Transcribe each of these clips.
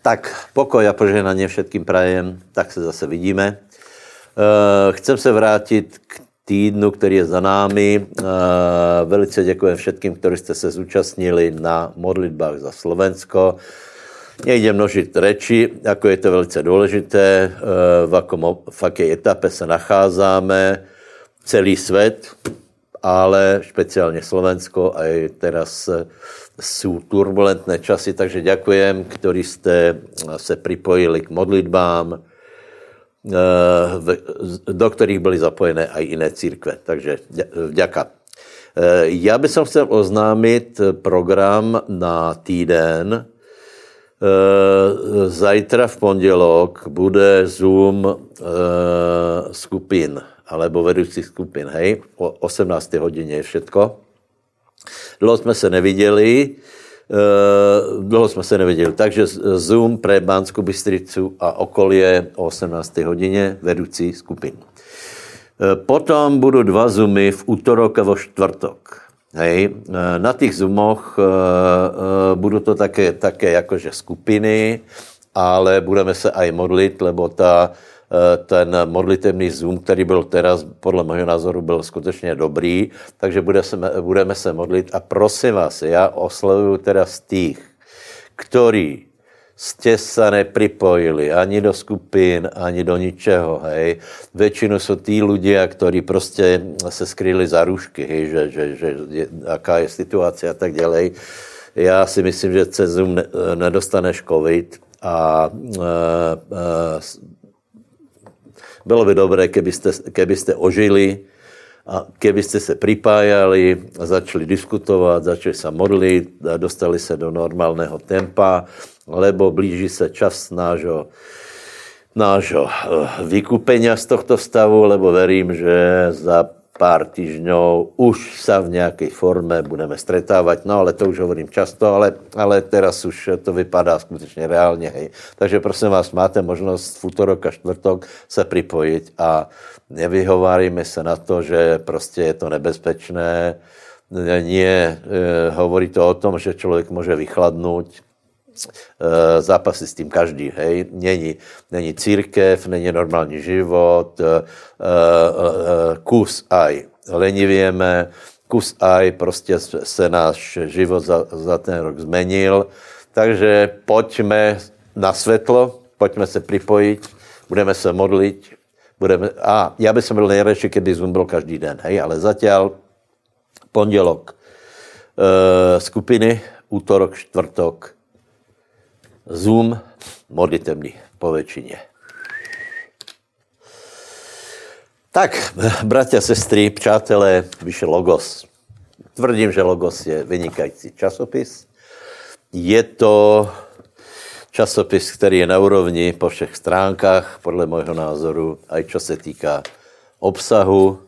Tak, pokoj a požehnanie všetkým prajem, tak se zase vidíme. Uh, chcem se vrátit k týdnu, který je za námi. Uh, velice děkuji všetkým, kteří jste se zúčastnili na modlitbách za Slovensko. Nejde množit reči, jako je to velice důležité, uh, v, akom, jaké etape se nacházáme. Celý svět, ale špeciálně Slovensko a je teraz jsou turbulentné časy, takže ďakujem, ktorí ste se pripojili k modlitbám, eh, do ktorých byly zapojené aj iné církve. Takže. Eh, já bych chcel oznámit program na týden. Eh, zajtra v pondělok bude Zoom skupin, alebo vedoucích skupin, hej, o 18. hodině je všetko. Dlouho jsme se neviděli, uh, dlouho jsme se neviděli, takže Zoom pre Bánskou Bystricu a okolie o 18. hodině vedoucí skupin. Uh, potom budou dva Zoomy v útorok a vo čtvrtok. Hej, uh, na těch Zoomoch budou to také, také jakože skupiny, ale budeme se aj modlit, lebo ta ten modlitevný Zoom, který byl teraz, podle mého názoru, byl skutečně dobrý, takže bude se, budeme se modlit a prosím vás, já oslovuju teda z těch, ktorí jste se nepripojili ani do skupin, ani do ničeho, hej. Většinou jsou tí ľudia, kteří prostě se skryli za růžky, hej, že, že, že jaká je situace a tak dále. Já si myslím, že cez Zoom nedostaneš covid a, a, a bylo by dobré, kebyste, kebyste ožili a kebyste se pripájali a začali diskutovat, začali se modlit, dostali se do normálného tempa, lebo blíží se čas nášho, nášho eh, vykupenia z tohto stavu, lebo verím, že za pár týždňov už sa v nějaké forme budeme stretávať, no ale to už hovorím často, ale, ale teraz už to vypadá skutečně reálně, hej. Takže prosím vás, máte možnost v útorok a čtvrtok se připojit a nevyhováríme se na to, že prostě je to nebezpečné, nie, e, hovorí to o tom, že člověk může vychladnout, zápasy s tím každý, hej. Není, není církev, není normální život, e, e, e, kus aj lenivěme, kus aj prostě se náš život za, za ten rok zmenil. Takže pojďme na světlo, pojďme se připojit, budeme se modlit, budeme, a já bych byl nejradši, kdyby Zoom byl každý den, hej, ale zatím pondělok e, skupiny, útorok, čtvrtok, Zoom, modlitebný po většině. Tak, bratia, sestry, přátelé, vyšel Logos. Tvrdím, že Logos je vynikající časopis. Je to časopis, který je na úrovni po všech stránkách, podle mého názoru, aj čo se týká obsahu,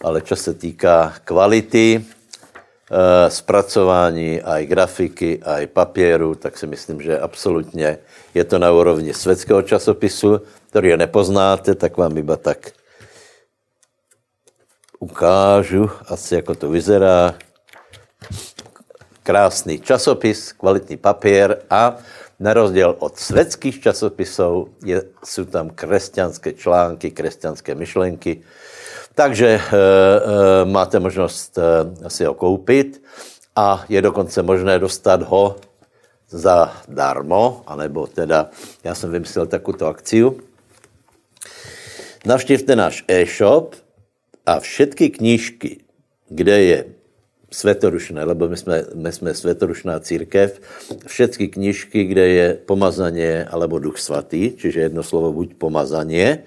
ale čo se týká kvality, zpracování, aj grafiky, aj papíru, tak si myslím, že absolutně je to na úrovni světského časopisu, který je nepoznáte, tak vám iba tak ukážu, asi jako to vyzerá. Krásný časopis, kvalitní papír a na rozdíl od světských časopisů je, jsou tam křesťanské články, křesťanské myšlenky, takže e, e, máte možnost e, si ho koupit a je dokonce možné dostat ho za darmo, anebo teda, já jsem vymyslel takovou akciu. Navštivte náš e-shop a všetky knížky, kde je svetorušné, lebo my jsme, my jsme svetorušná církev, všetky knížky, kde je pomazaně alebo duch svatý, čiže jedno slovo buď pomazaně,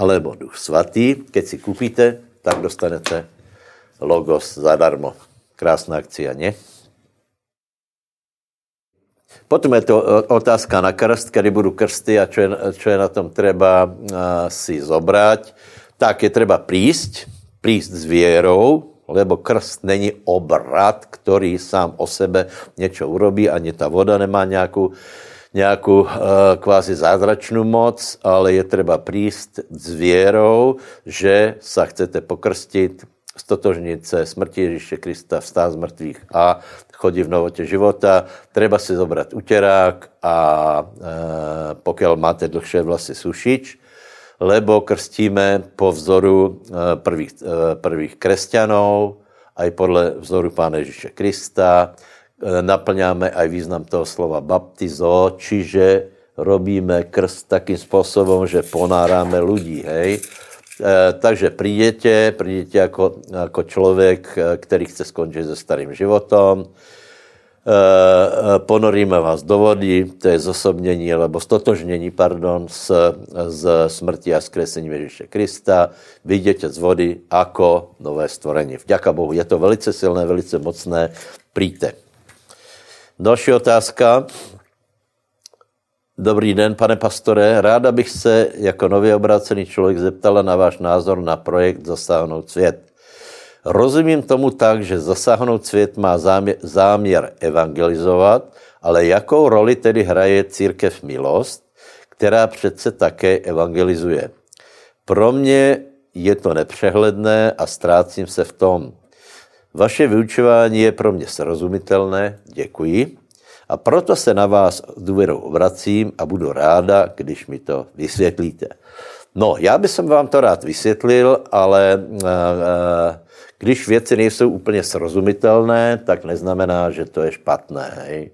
alebo Duch Svatý. Keď si kúpíte, tak dostanete logos zadarmo. Krásná akcia, ne? Potom je to otázka na krst, kdy budu krsty a čo je, čo je na tom treba si zobrať. Tak je treba prísť, prísť s vierou, lebo krst není obrat, který sám o sebe něco urobí, ani ta voda nemá nějakou nějakou uh, kvázi zázračnou moc, ale je třeba prísť s věrou, že sa chcete pokrstit stotožnit se smrti Ježíše Krista, vstát z mrtvých a chodí v novotě života. Treba si zobrat utěrák a e, pokud máte dlhšie vlasy sušič, lebo krstíme po vzoru e, prvých, e, prvých kresťanů, aj podle vzoru Pána Ježíše Krista. E, naplňáme aj význam toho slova baptizo, čiže robíme krst takým způsobem, že ponáráme lidí, hej. E, takže přijdete, přijdete jako, jako člověk, e, který chce skončit se starým životom, ponoríme vás do vody, to je zosobnění, nebo stotožnění, pardon, z, z smrti a skresení Ježíše Krista. Vyjdete z vody jako nové stvorení. Vďaka Bohu, je to velice silné, velice mocné. Přijďte. Další otázka. Dobrý den, pane pastore. Ráda bych se jako nově obrácený člověk zeptala na váš názor na projekt Zasáhnout svět. Rozumím tomu tak, že Zasáhnout svět má záměr, záměr evangelizovat, ale jakou roli tedy hraje církev milost, která přece také evangelizuje? Pro mě je to nepřehledné a ztrácím se v tom. Vaše vyučování je pro mě srozumitelné, děkuji. A proto se na vás důvěrou obracím a budu ráda, když mi to vysvětlíte. No, já bych vám to rád vysvětlil, ale uh, když věci nejsou úplně srozumitelné, tak neznamená, že to je špatné. Hej.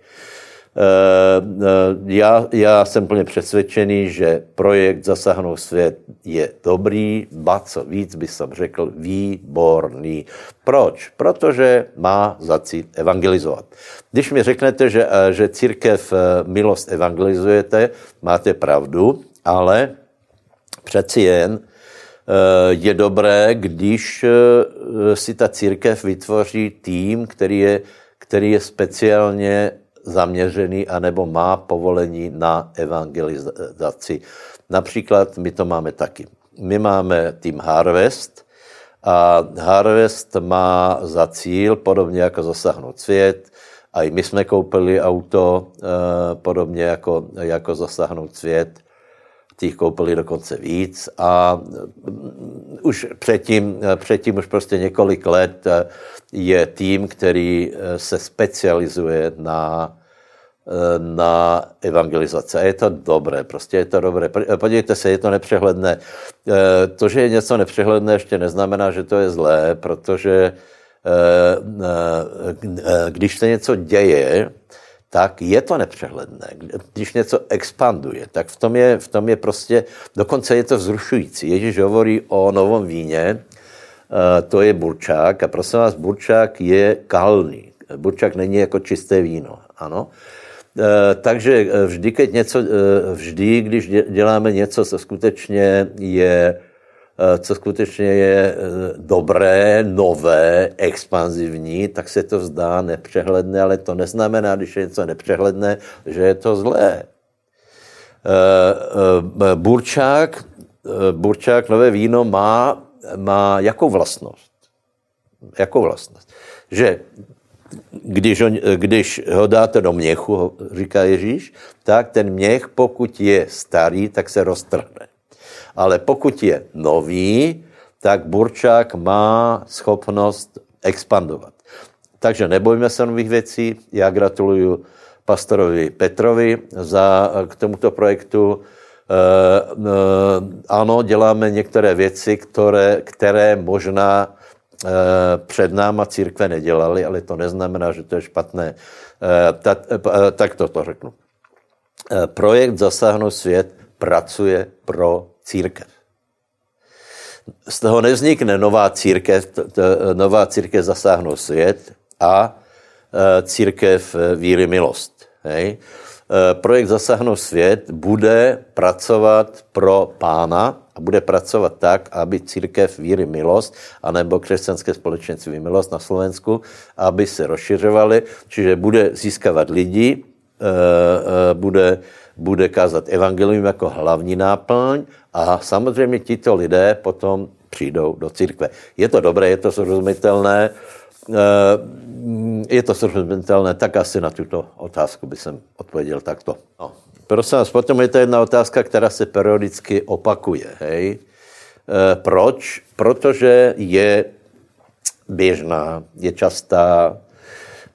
Já, já jsem plně přesvědčený, že projekt Zasáhnout svět je dobrý, ba co víc by jsem řekl, výborný. Proč? Protože má za cíl evangelizovat. Když mi řeknete, že, eh, že církev eh, milost evangelizujete, máte pravdu, ale přeci jen eh, je dobré, když si ta církev vytvoří tým, který je, který je speciálně zaměřený anebo má povolení na evangelizaci. Například my to máme taky. My máme tým Harvest a Harvest má za cíl, podobně jako zasáhnout svět, a i my jsme koupili auto, eh, podobně jako, jako zasáhnout svět, těch koupili dokonce víc a mm, už předtím, předtím už prostě několik let eh, je tým, který eh, se specializuje na, eh, na evangelizace. A je to dobré, prostě je to dobré. Podívejte se, je to nepřehledné. To, že je něco nepřehledné, ještě neznamená, že to je zlé, protože když se něco děje, tak je to nepřehledné. Když něco expanduje, tak v tom je, v tom je prostě, dokonce je to vzrušující. Ježíš hovorí o novom víně, eh, to je burčák a prosím vás, burčák je kalný. Burčák není jako čisté víno, ano. Eh, takže eh, vždy, keď něco, vždy, když děláme něco, co skutečně je co skutečně je eh, dobré, nové, expanzivní, tak se to zdá nepřehledné, ale to neznamená, když je něco nepřehledné, že je to zlé. Eh, burčák, burčák nové víno má, má jakou vlastnost? Jakou vlastnost? Že když ho, když ho dáte do měchu, říká Ježíš, tak ten měch, pokud je starý, tak se roztrhne ale pokud je nový, tak burčák má schopnost expandovat. Takže nebojme se nových věcí. Já gratuluju pastorovi Petrovi za, k tomuto projektu. E, e, ano, děláme některé věci, které, které možná e, před náma církve nedělali, ale to neznamená, že to je špatné. E, ta, e, tak to to řeknu. E, projekt Zasáhnout svět pracuje pro církev. Z toho nevznikne nová církev, nová církev zasáhnou svět a e, církev víry milost. Hej? E, projekt Zasáhnout svět bude pracovat pro pána a bude pracovat tak, aby církev víry milost, anebo křesťanské společenství milost na Slovensku, aby se rozšiřovaly, čiže bude získávat lidi, bude, bude kázat evangelium jako hlavní náplň a samozřejmě tito lidé potom přijdou do církve. Je to dobré, je to srozumitelné, eh, je to srozumitelné, tak asi na tuto otázku by jsem odpověděl takto. No. Prosím vás, potom je to jedna otázka, která se periodicky opakuje. Hej? Eh, proč? Protože je běžná, je častá,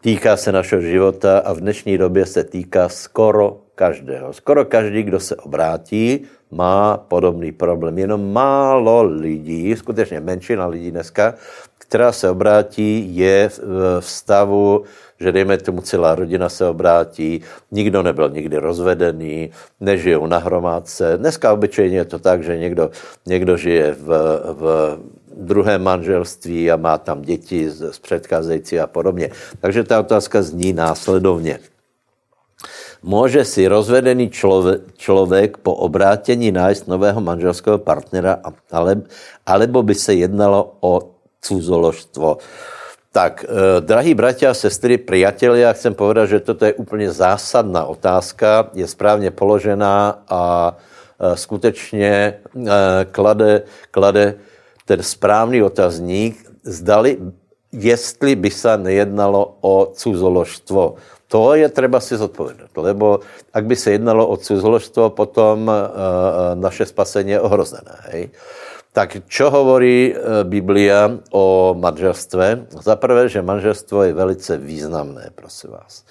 týká se našeho života a v dnešní době se týká skoro každého. Skoro každý, kdo se obrátí, má podobný problém. Jenom málo lidí, skutečně menšina lidí dneska, která se obrátí, je v stavu, že dejme tomu celá rodina se obrátí, nikdo nebyl nikdy rozvedený, nežijou na hromádce. Dneska obyčejně je to tak, že někdo, někdo žije v, v druhé manželství a má tam děti z, z předcházející a podobně. Takže ta otázka zní následovně. Může si rozvedený člověk, člověk po obrátění nájsť nového manželského partnera, ale, alebo by se jednalo o cuzoložstvo? Tak, eh, drahí bratia a sestry, priatelia, chcem povedať, že toto je úplně zásadná otázka, je správně položená a eh, skutečně eh, klade, klade ten správný otazník, zdali, jestli by se nejednalo o cuzoložstvo. To je třeba si zodpovědět, lebo ak by se jednalo o cuzoložstvo, potom uh, naše spasení je ohrozené. Hej? Tak čo hovorí Biblia o manželstve? Za prvé, že manželstvo je velice významné, prosím vás.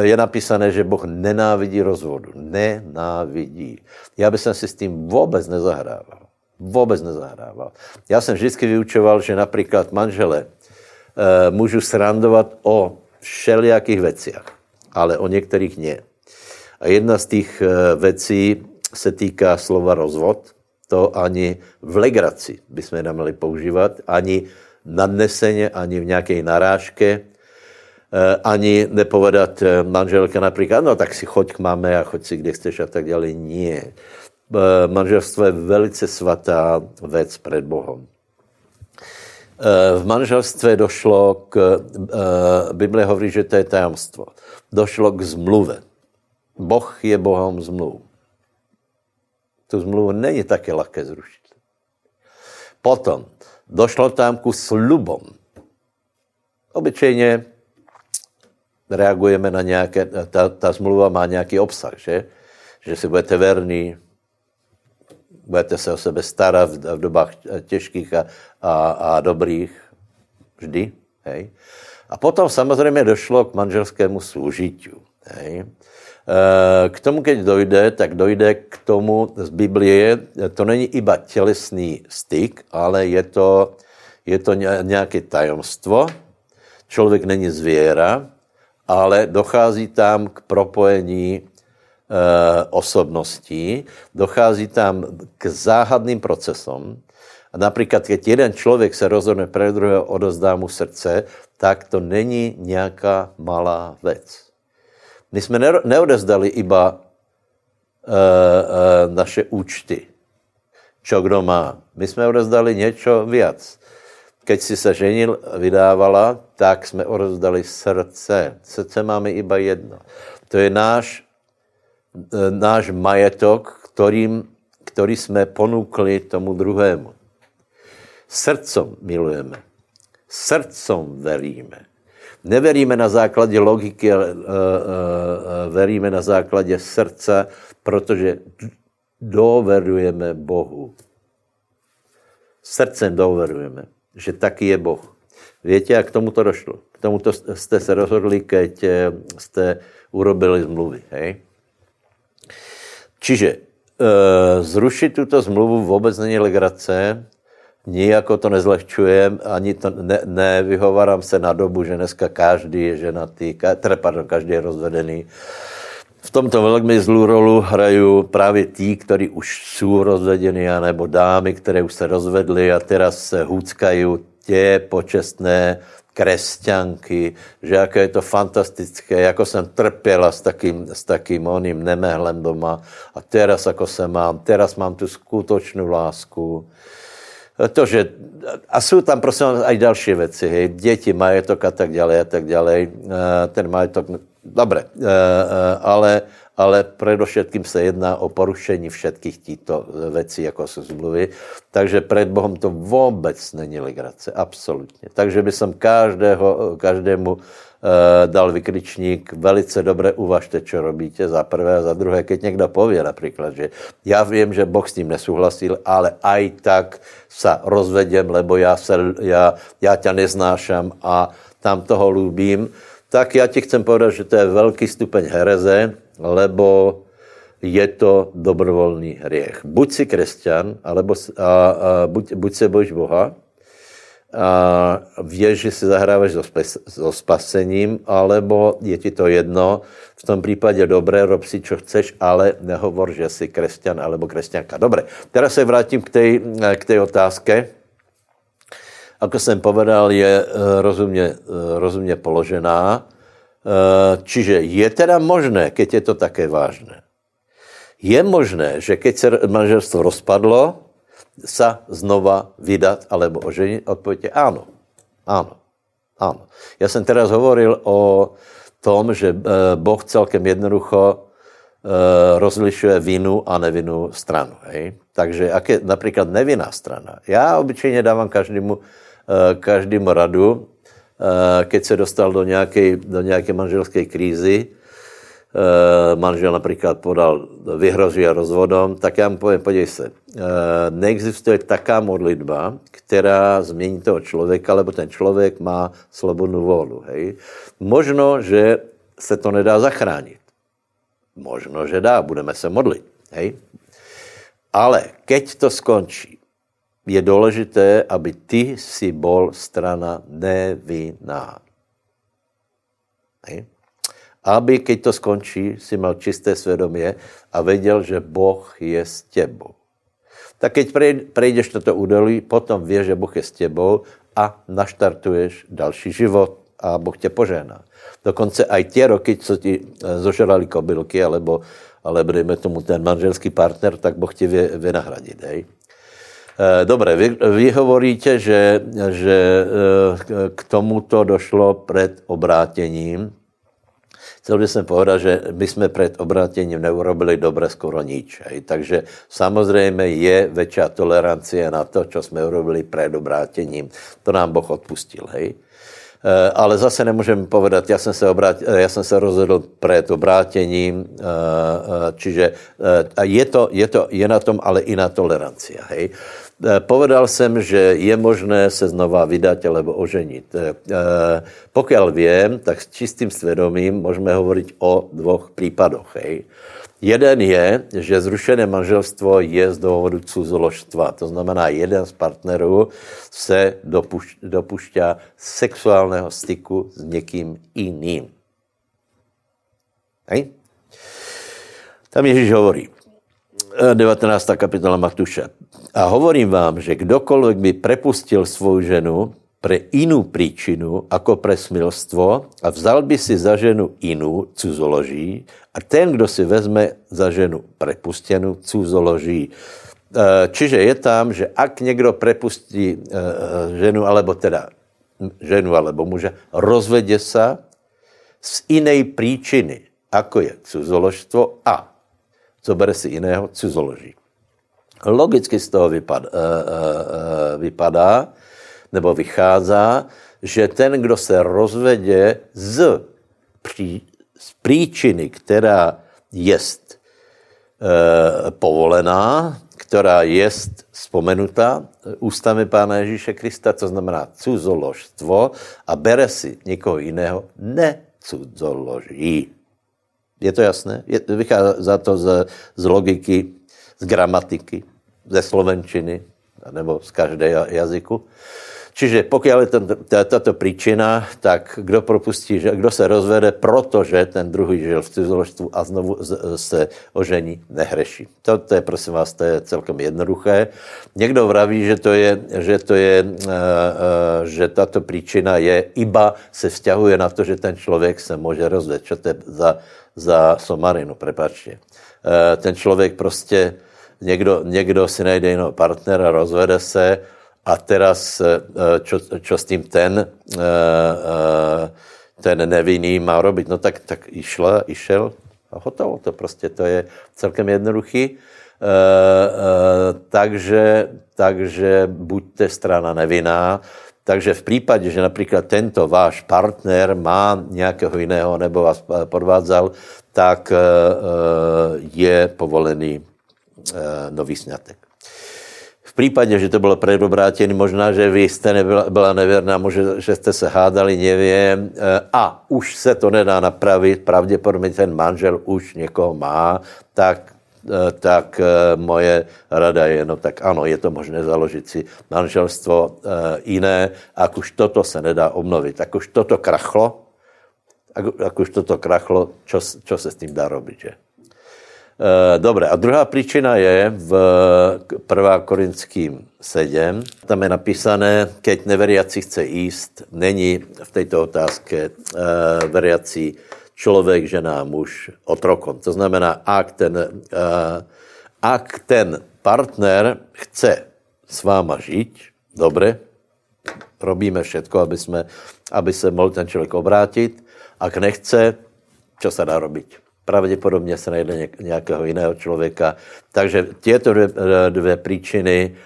Je napísané, že Boh nenávidí rozvodu. Nenávidí. Já bych si s tím vůbec nezahrával. Vůbec nezahrával. Já jsem vždycky vyučoval, že například manžele e, můžu srandovat o všelijakých veciach, ale o některých ne. A jedna z těch e, věcí se týká slova rozvod. To ani v legraci bychom neměli používat, ani nadneseně, ani v nějaké narážke, e, ani nepovedat manželka například, no tak si choď k máme a choď si kde chceš a tak dále. Nie. Eh, manželstvo je velice svatá věc před Bohem. Eh, v manželství došlo k, eh, Bible hovorí, že to je tajemstvo, došlo k zmluve. Boh je Bohem zmluv. Tu zmluvu není také lehké zrušit. Potom došlo tam ku slubom. Obyčejně reagujeme na nějaké, ta, ta zmluva má nějaký obsah, že? Že si budete verní, budete se o sebe starat v dobách těžkých a, a, a dobrých vždy. Hej. A potom samozřejmě došlo k manželskému služitiu. Hej. E, k tomu, keď dojde, tak dojde k tomu z Biblie, to není iba tělesný styk, ale je to, je to nějaké tajemstvo. Člověk není zvěra, ale dochází tam k propojení Eh, osobností, dochází tam k záhadným procesům. Například, když jeden člověk se rozhodne pro druhého, odozdá mu srdce, tak to není nějaká malá věc. My jsme neodezdali iba uh, uh, naše účty, čo kdo má. My jsme odezdali něco víc. Keď si se ženil, vydávala, tak jsme odezdali srdce. Srdce máme iba jedno. To je náš E, náš majetok, kterým, který jsme ponúkli tomu druhému. Srdcom milujeme. Srdcom veríme. Neveríme na základě logiky, ale uh, uh, veríme na základě srdce, protože doverujeme Bohu. Srdcem doverujeme, že taky je Boh. Víte, jak k tomu to došlo? K tomuto jste se rozhodli, keď jste urobili zmluvy. Hej? Čiže e, zrušit tuto zmluvu vůbec není legrace, nijako to nezlehčujem, ani to ne, nevyhovarám se na dobu, že dneska každý je ženatý, ka, teda pardon, každý je rozvedený. V tomto velmi zlou rolu hrají právě tí, kteří už jsou rozvedení, nebo dámy, které už se rozvedly a teraz se hůckají tě počestné kresťanky, že jako je to fantastické, jako jsem trpěla s takým, s takým oným nemehlem doma a teraz jako se mám, teraz mám tu skutočnou lásku. To, že, a jsou tam prosím aj další věci, hej, děti, majetok a tak dále a tak dále. Eh, ten majetok, dobré, eh, eh, ale, ale především se jedná o porušení všetkých těchto věcí, jako se zmluvy. Takže před Bohem to vůbec není legrace, absolutně. Takže by som každého, každému dal vykričník, velice dobře uvažte, čo robíte, za prvé a za druhé, keď někdo pově například, že já vím, že Boh s ním nesouhlasil, ale aj tak sa rozvedem, lebo já, se, já, já tě neznášam a tam toho lúbím, tak já ti chcem povedat, že to je velký stupeň hereze, lebo je to dobrovolný hriech. Buď si křesťan, alebo a, a, buď, buď se bojíš Boha, a věš, že si zahráváš so, spasením, alebo je ti to jedno, v tom případě dobré, rob si, čo chceš, ale nehovor, že jsi křesťan alebo křesťanka. Dobré, teraz se vrátím k té k tej otázke. Ako jsem povedal, je eh, rozumně, eh, rozumně položená. Eh, čiže je teda možné, keď je to také vážné, je možné, že keď se manželstvo rozpadlo, sa znova vydat alebo oženit? Odpověď je áno. Áno. Áno. Já jsem teraz hovoril o tom, že Boh celkem jednoducho rozlišuje vinu a nevinu stranu. Hej? Takže ak je například nevinná strana, já obyčejně dávám každému Eh, každému radu, eh, keď se dostal do nějaké, do nějaké manželské krízy, eh, manžel například podal, vyhrozuje rozvodom, tak já mu povím, podívej se, neexistuje taká modlitba, která změní toho člověka, lebo ten člověk má slobodnou volu. Hej. Možno, že se to nedá zachránit. Možno, že dá, budeme se modlit. Hej. Ale keď to skončí, je důležité, aby ty si bol strana nevinná. Aby, keď to skončí, si mal čisté svědomí a věděl, že Boh je s tebou. Tak keď prejdeš toto údolí, potom vieš, že Boh je s tebou a naštartuješ další život a Boh tě požehná. Dokonce aj tie roky, co ti eh, zožrali kobylky, alebo, alebo dejme tomu ten manželský partner, tak Boh tě vie, vie nahradit. Hej? Eh, Dobře, vy, vy hovoríte, že, že eh, k tomuto došlo před obrátěním. Chcel bych jsem povedat, že my jsme před obrátěním neurobili dobře skoro nič. Hej. Takže samozřejmě je větší tolerancie na to, co jsme urobili před obrátěním. To nám Boh odpustil. Hej. Eh, ale zase nemůžeme povedat, já jsem se, obrát, já jsem se rozhodl před obrátěním, čiže je, to, je, to, je na tom ale i na toleranci. Hej. Eh, povedal jsem, že je možné se znova vydat alebo oženit. Eh, pokud vím, tak s čistým svědomím můžeme hovorit o dvou případoch. Hej. Jeden je, že zrušené manželstvo je z důvodu cuzoložstva. To znamená, jeden z partnerů se dopuš, dopušťá sexuálního styku s někým jiným. Hej? Tam Ježíš hovorí, 19. Eh, kapitola Matuše. A hovorím vám, že kdokoliv by prepustil svou ženu pre jinou příčinu, jako pre smilstvo a vzal by si za ženu jinou, cuzoloží, a ten, kdo si vezme za ženu prepustěnou, cuzoloží. Eh, čiže je tam, že ak někdo prepustí eh, ženu, alebo teda ženu, alebo muže, rozvede se z jiné příčiny, ako je cuzoložstvo a co bere si jiného, cizoloží. Logicky z toho vypadá, eh, eh, eh, vypadá nebo vychází, že ten, kdo se rozvede z, pří, z příčiny, která je povolená, která je vzpomenutá ústami Pána Ježíše Krista, to znamená cuzoložstvo a bere si někoho jiného, necudzoloží. Je to jasné? Je, vychází to z, z logiky, z gramatiky, ze slovenčiny, nebo z každého jazyku. Čiže pokud je tato příčina, tak kdo propustí, kdo se rozvede, protože ten druhý žil v cizoložstvu a znovu se ožení, nehreší. To, to je, prosím vás, to je celkem jednoduché. Někdo vraví, že to je, že, to je, uh, uh, že tato příčina je iba se vzťahuje na to, že ten člověk se může rozvědět. Čo to je za, za somarinu, prepačte. Uh, ten člověk prostě, někdo, někdo si najde jiného partnera, rozvede se, a teraz, eh, čo, čo s tím ten, eh, eh, ten nevinný má robiť? No tak, tak išla, išel a hotovo. To prostě to je celkem jednoduchý. Takže, takže buďte strana nevinná. Takže v případě, že například tento váš partner má nějakého jiného nebo vás podvádzal, tak je povolený nový sňatek případě, že to bylo predobrátěné, možná, že vy jste nebyla, byla nevěrná, možná, že jste se hádali, nevím, eh, a už se to nedá napravit, pravděpodobně ten manžel už někoho má, tak eh, tak eh, moje rada je, no tak ano, je to možné založit si manželstvo jiné, a už toto se nedá obnovit, ak už toto krachlo, ak už toto krachlo, čo, čo se s tím dá robiť, že? Eh, Dobre, a druhá příčina je v 1. Korinským 7. Tam je napísané, keď neveriaci chce jíst, není v této otázce uh, veriací člověk, žena, muž otrokom. To znamená, ak ten, uh, ak ten partner chce s váma žiť, dobre, robíme všetko, aby, jsme, aby se mohl ten člověk obrátit. Ak nechce, čo se dá robiť? Pravděpodobně se najde nějakého jiného člověka. Takže těto dvě, dvě příčiny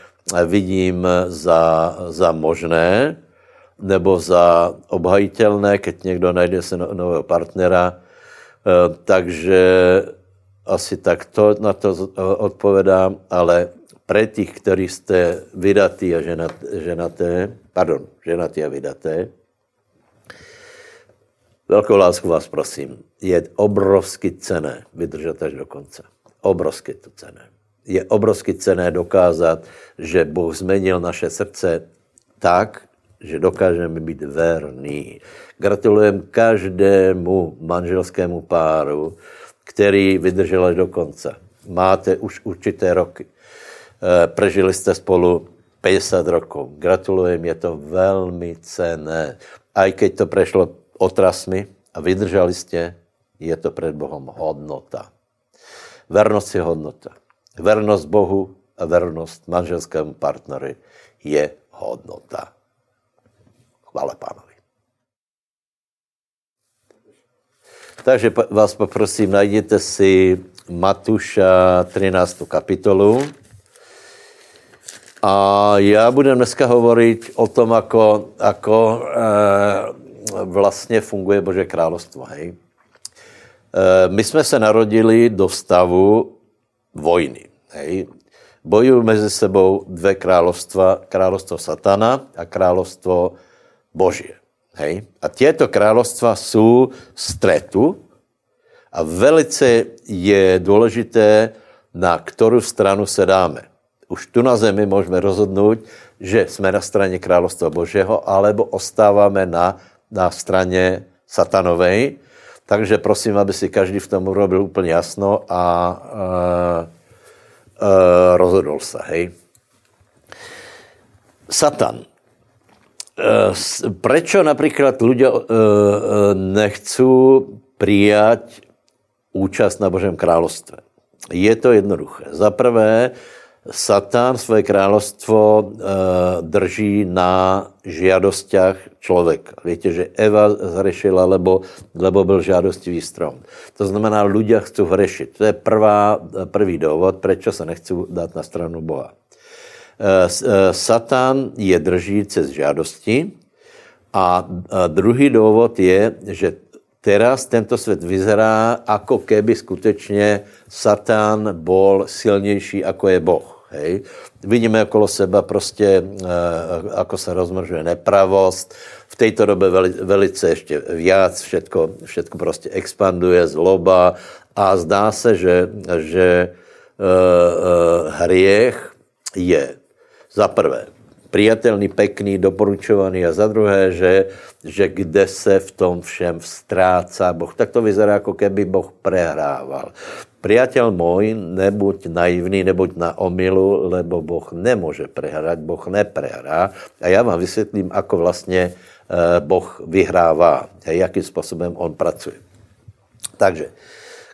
vidím za, za možné nebo za obhajitelné, keď někdo najde se no, nového partnera. E, takže asi takto na to odpovedám, ale pre těch, kteří jste vydatí a ženaté, pardon, ženatí a vydaté, Velkou lásku vás prosím. Je obrovsky cené vydržet až do konce. Obrovsky to cené. Je obrovsky cené dokázat, že Bůh změnil naše srdce tak, že dokážeme být verní. Gratulujem každému manželskému páru, který vydržel až do konce. Máte už určité roky. Eh, prežili jste spolu 50 rokov. Gratulujem, je to velmi cené. Aj keď to prešlo otrasmi a vydržali jste, je to před Bohem hodnota. Vernost je hodnota. Vernost Bohu a vernost manželskému partneru je hodnota. Chvále pánovi. Takže vás poprosím, najděte si Matuša 13. kapitolu. A já budem dneska hovorit o tom, ako, ako e, vlastně funguje Bože královstvo. Hej? E, my jsme se narodili do stavu vojny. Hej? Bojují mezi sebou dvě královstva, královstvo satana a královstvo Božie. Hej? A těto královstva jsou stretu a velice je důležité, na kterou stranu se dáme. Už tu na zemi můžeme rozhodnout, že jsme na straně královstva Božího, alebo ostáváme na na straně satanovej. Takže prosím, aby si každý v tom urobil úplně jasno a uh, uh, rozhodl se. Hej. Satan. Uh, prečo například ľudia uh, nechcú prijať účast na Božem královstve? Je to jednoduché. Za prvé, Satan svoje královstvo e, drží na žiadostiach člověka. Víte, že Eva zhrešila, lebo, lebo byl žádostivý strom. To znamená, ľudia chcou hřešit. To je prvá, prvý důvod, proč se nechcou dát na stranu Boha. E, e, Satan je drží cez žádosti a druhý důvod je, že teraz tento svět vyzerá, jako keby skutečně Satan bol silnější, ako je Boh. Hej. Vidíme okolo seba prostě, e, ako se rozmržuje nepravost. V této době veli, velice ještě viac, všetko, všetko prostě expanduje, zloba a zdá se, že, že e, e, hriech je za prvé přijatelný, pekný, doporučovaný a za druhé, že, že kde se v tom všem vstráca Boh. Tak to vyzerá, jako keby Boh prehrával. Priateľ môj, nebuď naivný, nebuď na omilu, lebo Boh nemůže prehrať, Boh neprehrá. A já vám vysvětlím, ako vlastně eh, Boh vyhrává, a jakým způsobem on pracuje. Takže,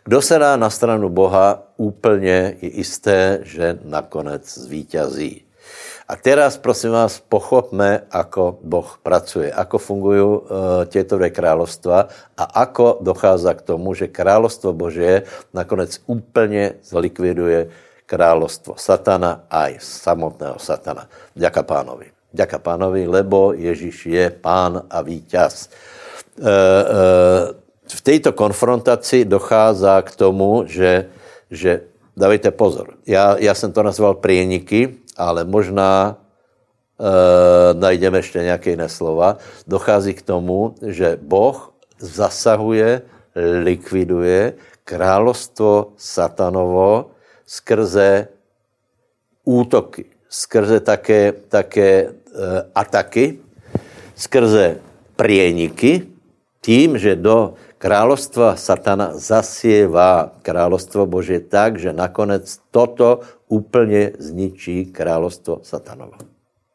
kdo se dá na stranu Boha, úplně je jisté, že nakonec zvítězí. A teraz, prosím vás, pochopme, ako Boh pracuje, ako fungují uh, tieto dvě královstva a ako dochází k tomu, že královstvo Božie nakonec úplně zlikviduje královstvo satana aj samotného satana. Ďaká pánovi. Ďaká pánovi, lebo Ježíš je pán a víťaz. E, e, v této konfrontaci dochází k tomu, že, že dávejte pozor, já, já jsem to nazval prieniky, ale možná e, najdeme ještě nějaké jiné slova. Dochází k tomu, že Boh zasahuje, likviduje královstvo satanovo skrze útoky, skrze také, také e, ataky, skrze prieniky, tím, že do královstva satana zasievá královstvo Bože tak, že nakonec toto úplně zničí královstvo satanova.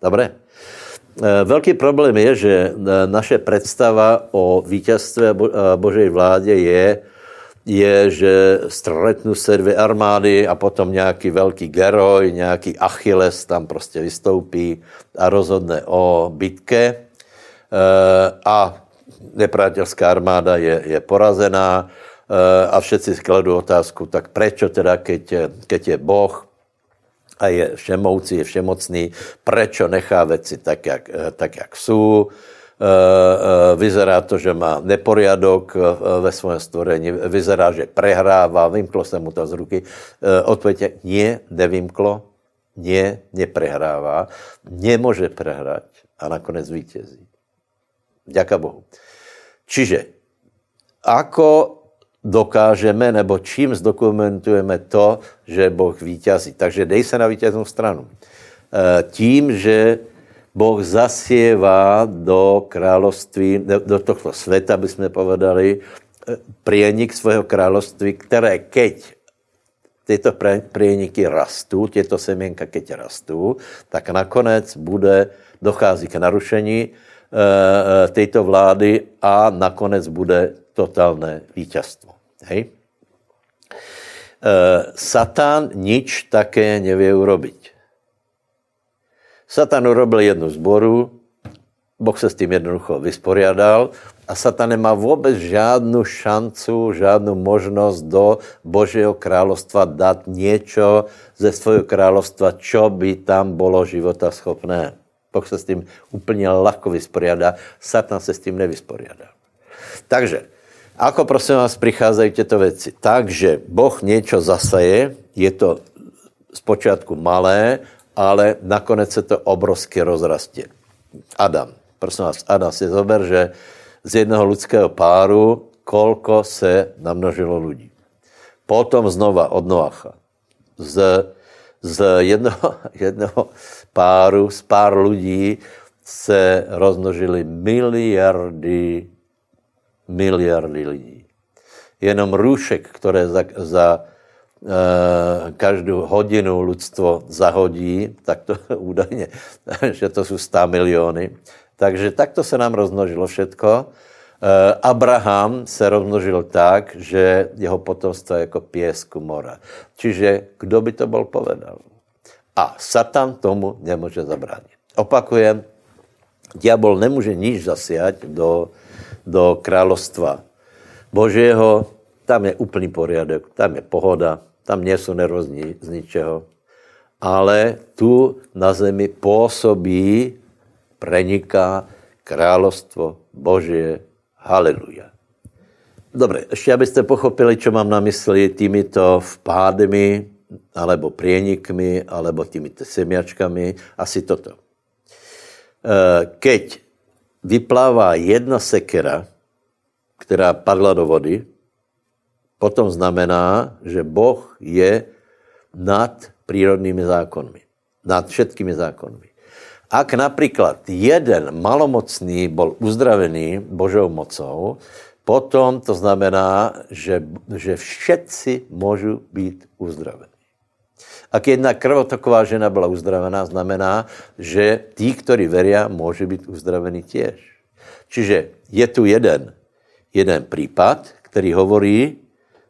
Dobré? E, velký problém je, že e, naše představa o vítězství a Božej vládě je, je, že stretnu se dvě armády a potom nějaký velký geroj, nějaký Achilles tam prostě vystoupí a rozhodne o bitke. A nepřátelská armáda je, je porazená e, a všetci skladou otázku, tak prečo teda, keď, keď je Boh a je všemoucí, je všemocný, prečo nechá věci tak, jak, tak, jak jsou, Eh, eh, vyzerá to, že má neporiadok eh, ve svém stvorení, vyzerá, že prehrává, vymklo se mu to z ruky. Odpověď je, nie, nevymklo, nie, neprehrává, nemůže prehrať a nakonec vítězí. Děka Bohu. Čiže, ako dokážeme, nebo čím zdokumentujeme to, že Boh vítězí. Takže dej se na vítěznou stranu. Tím, že Boh zasievá do království, do tohto světa, by jsme povedali, eh, prienik svého království, které keď tyto prieniky rastú, tyto semienka keď rastú, tak nakonec bude, dochází k narušení e, této vlády a nakonec bude totálné vítězstvo. Hej? E, Satan nič také nevie urobiť. Satan urobil jednu zboru, Boh se s tím jednoducho vysporiadal a Satan nemá vůbec žádnou šancu, žádnou možnost do Božího královstva dát něco ze svého královstva, čo by tam bylo života schopné. Boh se s tím úplně lehko vysporiadá, Satan se s tím nevysporiadá. Takže, ako prosím vás přicházejí tyto věci? Takže Boh něco zasaje, je to zpočátku malé, ale nakonec se to obrovsky rozrastě. Adam, prosím vás, Adam si zober, že z jednoho lidského páru kolko se namnožilo lidí. Potom znova od Noacha. Z, z jednoho, jednoho páru, z pár lidí se rozmnožily miliardy, miliardy lidí. Jenom růšek, které za, za Eh, každou hodinu lidstvo zahodí, tak to údajně, že to jsou 100 miliony. Takže takto se nám rozmnožilo všetko. Eh, Abraham se rozmnožil tak, že jeho potomstvo je jako pěsku mora. Čiže kdo by to byl povedal? A Satan tomu nemůže zabránit. Opakujem, diabol nemůže nič zasiať do, do královstva Božího, tam je úplný poriadek, tam je pohoda, tam nie jsou nervózní z ničeho. Ale tu na zemi působí, preniká královstvo Božie. Haleluja. Dobre, ještě abyste pochopili, čo mám na mysli týmito vpádmi, alebo prienikmi, alebo týmito semiačkami, asi toto. E, keď vyplává jedna sekera, která padla do vody, potom znamená, že Boh je nad přírodnými zákonmi. Nad všetkými zákonmi. Ak například jeden malomocný byl uzdravený Božou mocou, potom to znamená, že, že všetci můžou být uzdravení. Ak jedna krvotoková žena byla uzdravená, znamená, že tí, kteří veria, můžou být uzdravení těž. Čiže je tu jeden, jeden případ, který hovorí,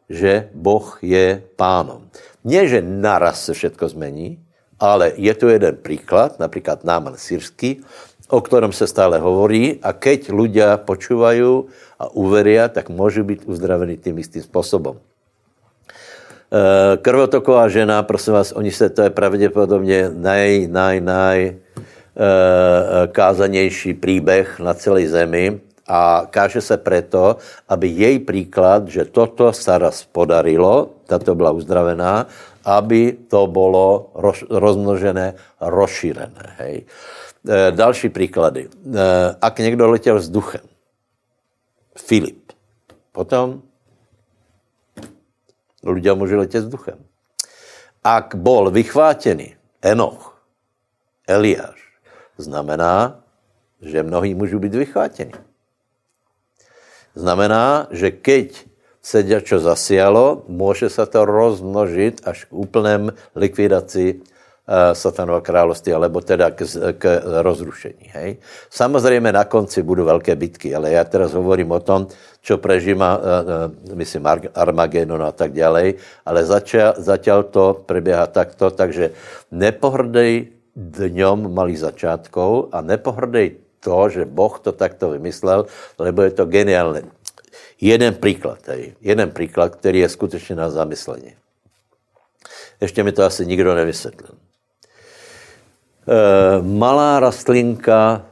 že Boh je pánom. Nie, že naraz se všetko zmení, ale je tu jeden příklad, například Náman Syrský, o kterém se stále hovorí a keď ľudia počúvajú a uveria, tak můžu být uzdravení tím istým způsobem. Krvotoková žena, prosím vás, oni se, to je pravděpodobně naj, naj, naj kázanější příběh na celé zemi a káže se proto, aby její příklad, že toto se raz podarilo, tato byla uzdravená, aby to bylo roz, rozmnožené, rozšířené. Hej. E, další příklady. E, ak někdo letěl vzduchem, Filip, potom ľudia můžu letět vzduchem. Ak bol vychvátený Enoch, Eliáš, znamená, že mnohí můžou být vychvátěni. Znamená, že keď se čo zasialo, může se to rozmnožit až k úplném likvidaci satanova království, alebo teda k, k rozrušení. Hej? Samozřejmě na konci budou velké bitky, ale já teraz hovorím o tom, čo prežíma, uh, uh, myslím, Armagedon a tak dále, ale začal to preběhat takto, takže nepohrdej dňom malých začátkov a nepohrdej to, že Boh to takto vymyslel, lebo je to geniálne. Jeden příklad, tady, jeden příklad, který je skutečně na zamyslení. Ještě mi to asi nikdo nevysvětlil. E, malá rastlinka,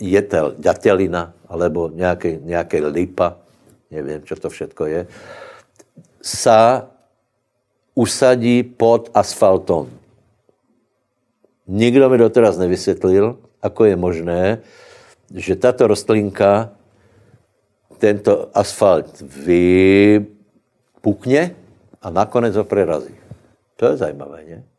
jetel, ďatelina, alebo nějaký, nějaký lipa, nevím, co to všetko je, sa usadí pod asfaltom. Nikdo mi doteraz nevysvětlil, ako je možné, že tato rostlinka tento asfalt vypukne a nakonec ho prerazí. To je zajímavé, ne?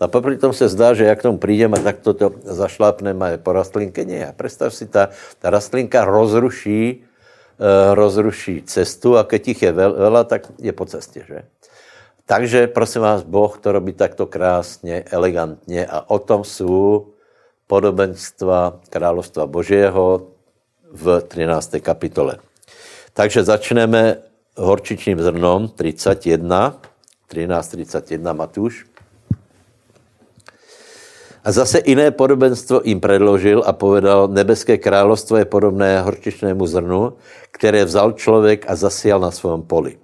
A popri tom se zdá, že jak k tomu přijdeme, tak to zašlápneme po rastlinke. Nie, představ si, ta, ta rastlinka rozruší, uh, rozruší cestu a keď jich je veľa, tak je po cestě, že? Takže prosím vás, Boh to robí takto krásně, elegantně a o tom jsou podobenstva královstva Božího v 13. kapitole. Takže začneme horčičním zrnom 31, 13.31 Matuš. A zase jiné podobenstvo jim předložil a povedal, nebeské královstvo je podobné horčičnému zrnu, které vzal člověk a zasial na svém poli.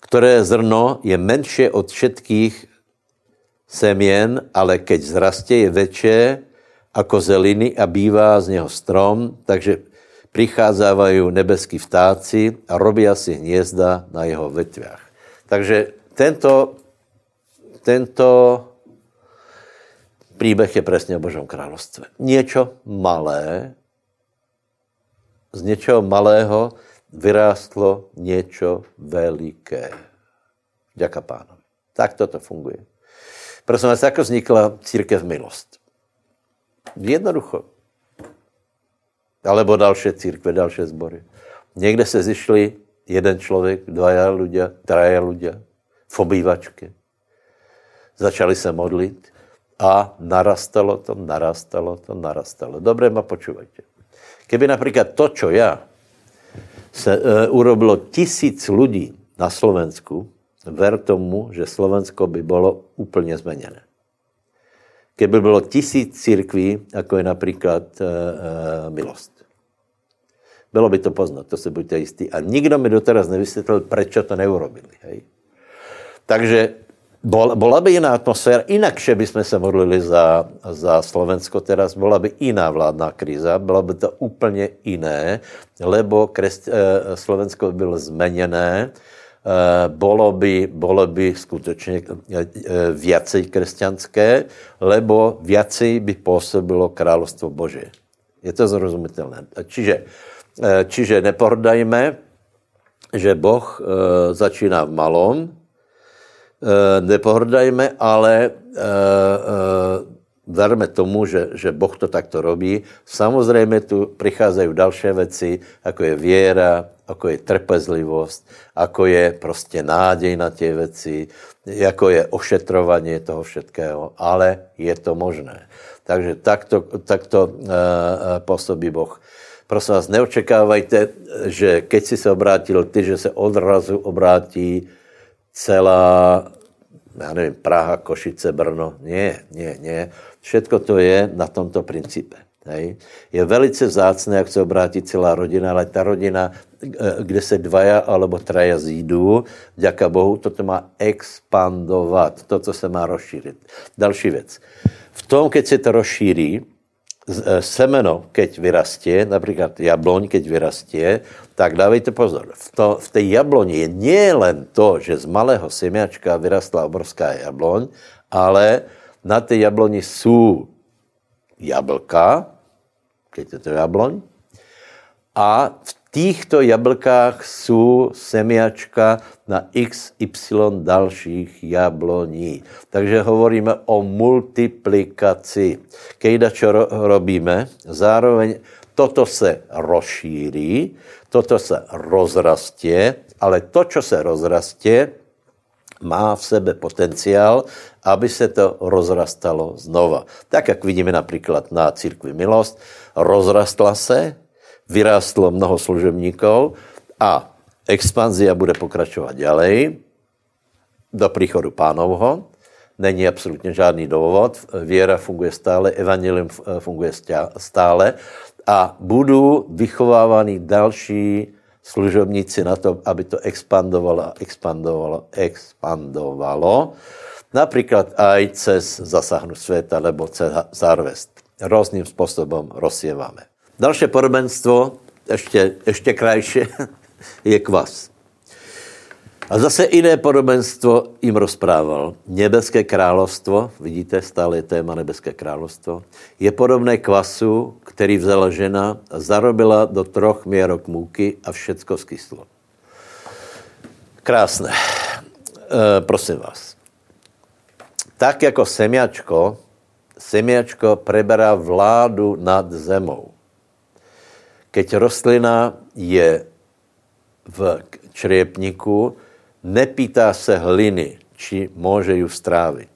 Které zrno je menší od všetkých semien, ale keď zrastě je větší jako zeliny a bývá z něho strom, takže pricházávají nebeský vtáci a robí si hniezda na jeho vetvách. Takže tento, tento příběh je přesně o Božom království. Něco malé, z něčeho malého vyrástlo něco veliké. Děka pánovi. Tak toto funguje. Prosím vás, jako vznikla církev milost? Jednoducho alebo další církve, další sbory. Někde se zišli jeden člověk, dva ľudia, traja ľudia v obývačke. Začali se modlit a narastalo to, narastalo to, narastalo. Dobré ma počúvajte. Keby například to, čo já, se e, urobilo tisíc lidí na Slovensku, ver tomu, že Slovensko by bylo úplně zmeněné. Keby bylo tisíc církví, jako je například e, e, milost. Bylo by to poznat, to se buďte jistí. A nikdo mi doteraz nevysvětlil, proč to neurobili. Hej? Takže byla by jiná atmosféra, inakše bychom se modlili za, za Slovensko teraz, byla by jiná vládná kriza, bylo by to úplně jiné, lebo kres, eh, Slovensko by bylo zmeněné, eh, bolo by, bolo by skutečně eh, viacej křesťanské, lebo viacej by působilo královstvo Bože. Je to zrozumitelné. Čiže Eh, čiže nepordajme, že Boh začíná v malom, nepohrdajme, ale verme tomu, že, že Boh to takto robí. Samozřejmě tu přicházejí další věci, jako je věra, jako je trpezlivost, jako je prostě nádej na tě věci, jako je ošetrování toho všetkého, ale je to možné. Takže takto, takto uh, působí Boh. Prosím vás, neočekávajte, že keď si se obrátil ty, že se odrazu obrátí celá, já nevím, Praha, Košice, Brno. Nie, nie, nie. Všetko to je na tomto principe. Hej. Je velice vzácné, jak se obrátí celá rodina, ale ta rodina kde se dvaja alebo traja zídu, děka Bohu, toto má expandovat, toto se má rozšířit. Další věc. V tom, keď se to rozšíří, semeno, keď vyrastie, například jabloň, keď vyrastie, tak dávejte pozor. V, to, v té jabloni je len to, že z malého semiačka vyrastla obrovská jabloň, ale na té jabloni jsou jablka, keď je to jabloň, a v týchto jablkách jsou semiačka na XY dalších jabloní. Takže hovoríme o multiplikaci. Kejda, čo ro robíme, zároveň toto se rozšíří, toto se rozrastě, ale to, čo se rozrastě, má v sebe potenciál, aby se to rozrastalo znova. Tak, jak vidíme například na církvi Milost, rozrastla se, vyrástlo mnoho služebníků a expanzia bude pokračovat ďalej do příchodu pánovho. Není absolutně žádný důvod. Věra funguje stále, evangelium funguje stále a budou vychovávány další služobníci na to, aby to expandovalo, expandovalo, expandovalo. Například aj cez zasahnu světa nebo cez zárvest. Různým způsobem rozsieváme. Další podobenstvo, ještě, ještě krajší, je kvas. A zase jiné podobenstvo jim rozprával. Nebeské královstvo, vidíte, stále je téma nebeské královstvo, je podobné kvasu, který vzala žena a zarobila do troch měrok můky a všecko skyslo. Krásné. E, prosím vás. Tak jako semiačko, semiačko preberá vládu nad zemou. Keď rostlina je v čriepniku, nepýtá se hliny, či může ju strávit.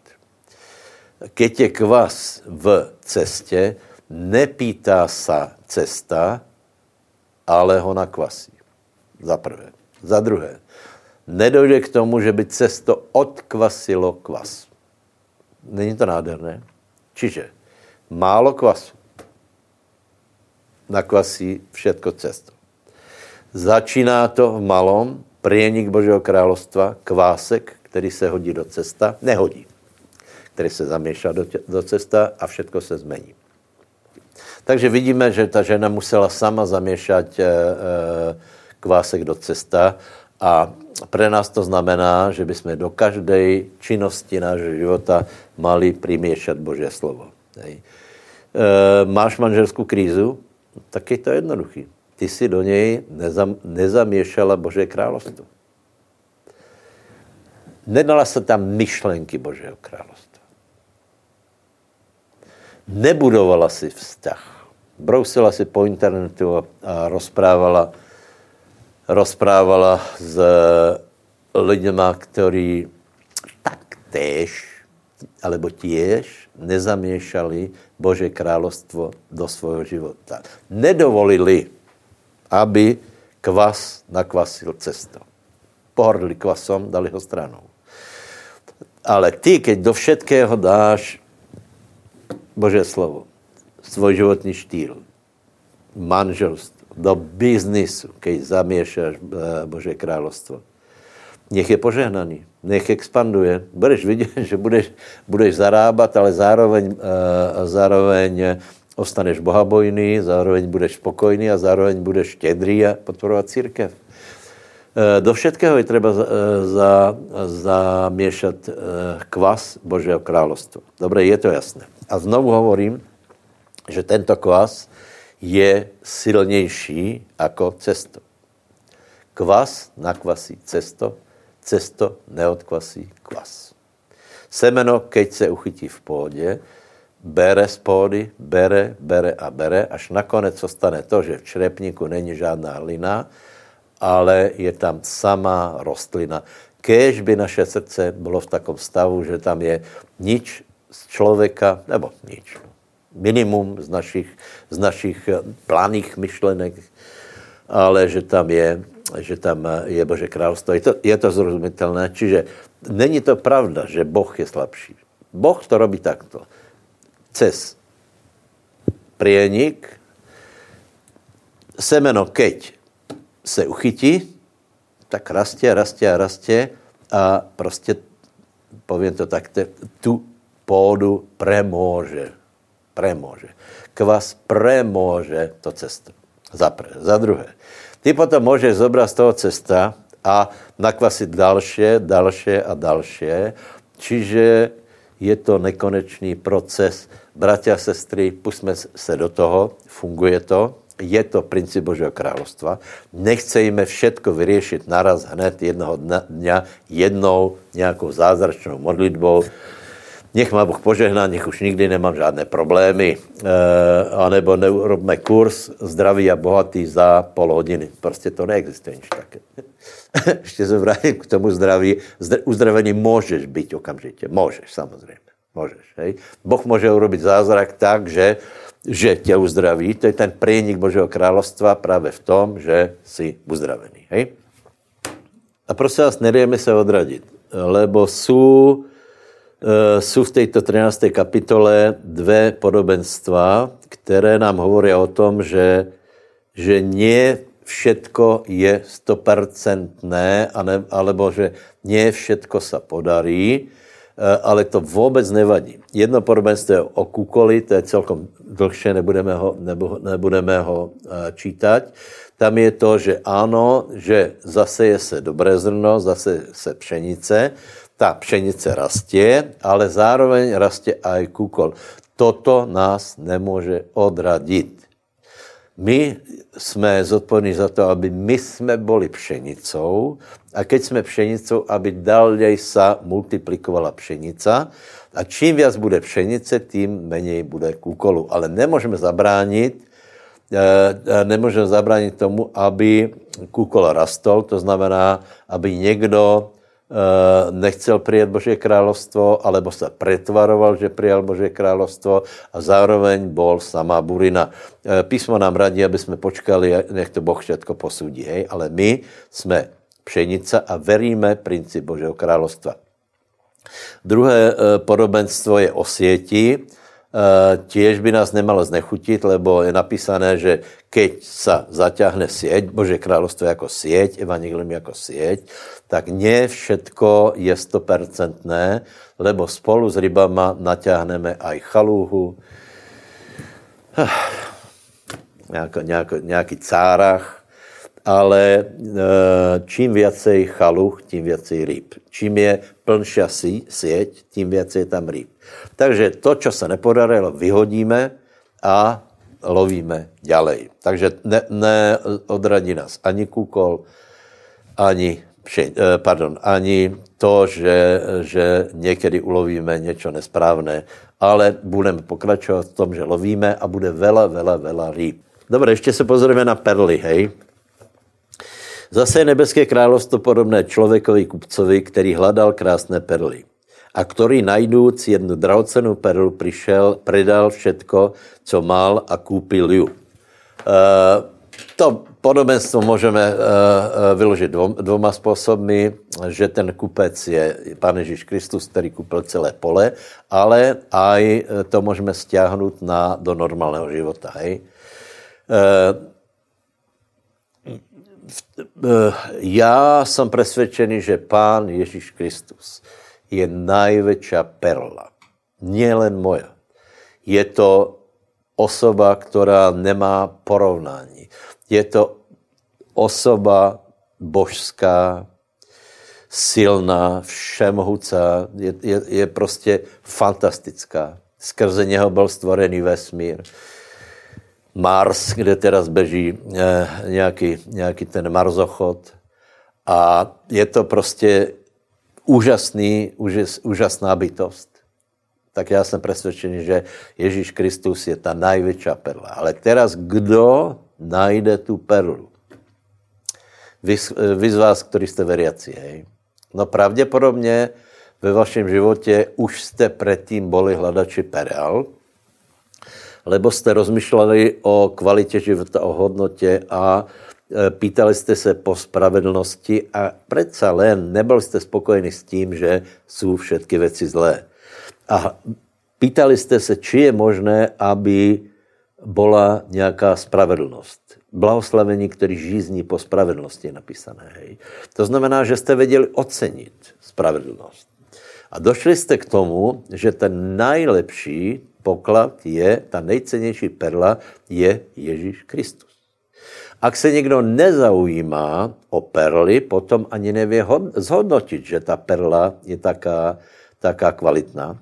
Keď je kvas v cestě, nepýtá se cesta, ale ho nakvasí. Za prvé. Za druhé. Nedojde k tomu, že by cesto odkvasilo kvas. Není to nádherné? Čiže málo kvasu nakvasí všetko cesto. Začíná to v malom, prienik Božího královstva, kvásek, který se hodí do cesta, nehodí, který se zaměšá do, do cesta a všetko se zmení. Takže vidíme, že ta žena musela sama zaměšat e, e, kvásek do cesta a pre nás to znamená, že bychom do každé činnosti nášho života mali priměšat Boží slovo. Hej. E, máš manželskou krízu? Tak je to jednoduchý. Ty si do něj nezam, nezaměšala Bože království. Nedala se tam myšlenky Božího království. Nebudovala si vztah. Brousila si po internetu a, a rozprávala, rozprávala s lidmi, kteří taktéž, alebo tiež nezaměšali Bože královstvo do svého života. Nedovolili, aby kvas nakvasil cesto. Pohrdli kvasom, dali ho stranou. Ale ty, keď do všetkého dáš Bože slovo, svůj životní štýl, manželstvo, do biznisu, keď zamiešaš eh, Bože královstvo, nech je požehnaný, nech expanduje. Budeš vidět, že budeš, budeš zarábat, ale zároveň, uh, zároveň ostaneš bohabojný, zároveň budeš spokojný a zároveň budeš štědrý a podporovat církev. Uh, do všetkého je třeba za, za, zaměšat uh, kvas Božího královstva. Dobré, je to jasné. A znovu hovorím, že tento kvas je silnější jako cesto. Kvas nakvasí cesto, cesto neodkvasí kvas. Semeno, keď se uchytí v půdě, bere z půdy, bere, bere a bere, až nakonec ostane to, že v črepníku není žádná hlina, ale je tam samá rostlina. Kéž by naše srdce bylo v takom stavu, že tam je nič z člověka, nebo nič, minimum z našich, z našich planých myšlenek, ale že tam je že tam je Bože královstvo. Je to, je to zrozumitelné. Čiže není to pravda, že Boh je slabší. Boh to robí takto. Cez prienik, semeno, keď se uchytí, tak rastě, rastě a rastě a prostě, povím to tak, tu půdu premůže. Premůže. Kvas premůže to cesto. Za, prvé. za druhé. Ty potom můžeš zobrat z toho cesta a nakvasit další, další a další. Čiže je to nekonečný proces. Bratia sestry, pusme se do toho, funguje to, je to princip Božího královstva. Nechcejme všetko vyřešit naraz hned jednoho dňa jednou nějakou zázračnou modlitbou, nech má Boh požehná, nech už nikdy nemám žádné problémy, e, anebo neurobme kurz zdraví a bohatý za pol hodiny. Prostě to neexistuje nič také. Ještě se vrátím k tomu zdraví. Uzdravený můžeš být okamžitě. Můžeš, samozřejmě. Můžeš, hej. Boh může urobit zázrak tak, že, že tě uzdraví. To je ten prienik Božího královstva právě v tom, že jsi uzdravený, hej. A prosím vás, nedejme se odradit, lebo jsou Eh, jsou v této 13. kapitole dvě podobenstva, které nám hovorí o tom, že, že nie všetko je stopercentné, alebo že nie všetko sa podarí, eh, ale to vůbec nevadí. Jedno podobenstvo je o kukoli, to je celkom dlhšie, nebudeme ho, nebo, nebudeme ho eh, čítať. Tam je to, že ano, že zase je se dobré zrno, zase se pšenice, ta pšenice rastě, ale zároveň rastě aj kukol. Toto nás nemůže odradit. My jsme zodpovědní za to, aby my jsme boli pšenicou a keď jsme pšenicou, aby dále sa multiplikovala pšenica a čím víc bude pšenice, tím méně bude kukolu. Ale nemůžeme zabránit, eh, eh, nemůžeme zabránit tomu, aby kukol rastol, to znamená, aby někdo nechcel přijet Boží královstvo, alebo se pretvaroval, že přijal Boží královstvo a zároveň bol sama burina. Eh, písmo nám radí, aby jsme počkali, nech to Boh všetko posudí, hej? ale my jsme pšenica a veríme princip Božího královstva. Druhé eh, podobenstvo je o sieti, Eh, tiež by nás nemalo znechutit, lebo je napísané, že keď sa zaťahne sieť, Bože královstvo jako sieť, evangelium jako sieť, tak nie všetko je stopercentné, lebo spolu s rybama naťahneme aj chalúhu, nějaký, nějaký, cárach, ale e, čím viacej chaluch, tím viacej ryb. Čím je plnšia sieť, tím viacej je tam ryb. Takže to, co se nepodarilo, vyhodíme a lovíme ďalej. Takže ne, neodradí nás ani kukol, ani, eh, pardon, ani to, že, že někdy ulovíme něco nesprávné, ale budeme pokračovat v tom, že lovíme a bude vela, vela, vela rýb. Dobře, ještě se pozrieme na perly, hej. Zase je nebeské královstvo podobné člověkovi kupcovi, který hledal krásné perly a který najdúc jednu drahocenou perlu přišel, predal všetko, co mal a koupil ju. Uh, to podobenstvo můžeme uh, vyložit dvom, dvoma způsoby, že ten kupec je Pán Ježíš Kristus, který koupil celé pole, ale aj to můžeme stiahnout na, do normálního života. Hej? Já jsem přesvědčený, že Pán Ježíš Kristus je největší perla. Nielen moja. Je to osoba, která nemá porovnání. Je to osoba božská, silná, všemohucá, je, je, je prostě fantastická. Skrze něho byl stvorený vesmír. Mars, kde teraz beží eh, nějaký, nějaký ten marzochod. A je to prostě úžasný, úžas, úžasná bytost, tak já jsem přesvědčený, že Ježíš Kristus je ta největší perla. Ale teraz kdo najde tu perlu? Vy, vy z vás, kteří jste veriaci, hej? No pravděpodobně ve vašem životě už jste předtím boli hledači perel, lebo jste rozmýšleli o kvalitě života, o hodnotě a pýtali jste se po spravedlnosti a přece len nebyl jste spokojeni s tím, že jsou všetky věci zlé. A pýtali jste se, či je možné, aby byla nějaká spravedlnost. blahoslavení, který žízní po spravedlnosti je napísané. Hej. To znamená, že jste věděli ocenit spravedlnost. A došli jste k tomu, že ten nejlepší poklad je, ta nejcennější perla je Ježíš Kristus. Ak se někdo nezaujímá o perly, potom ani nevě zhodnotit, že ta perla je taká, taká kvalitná.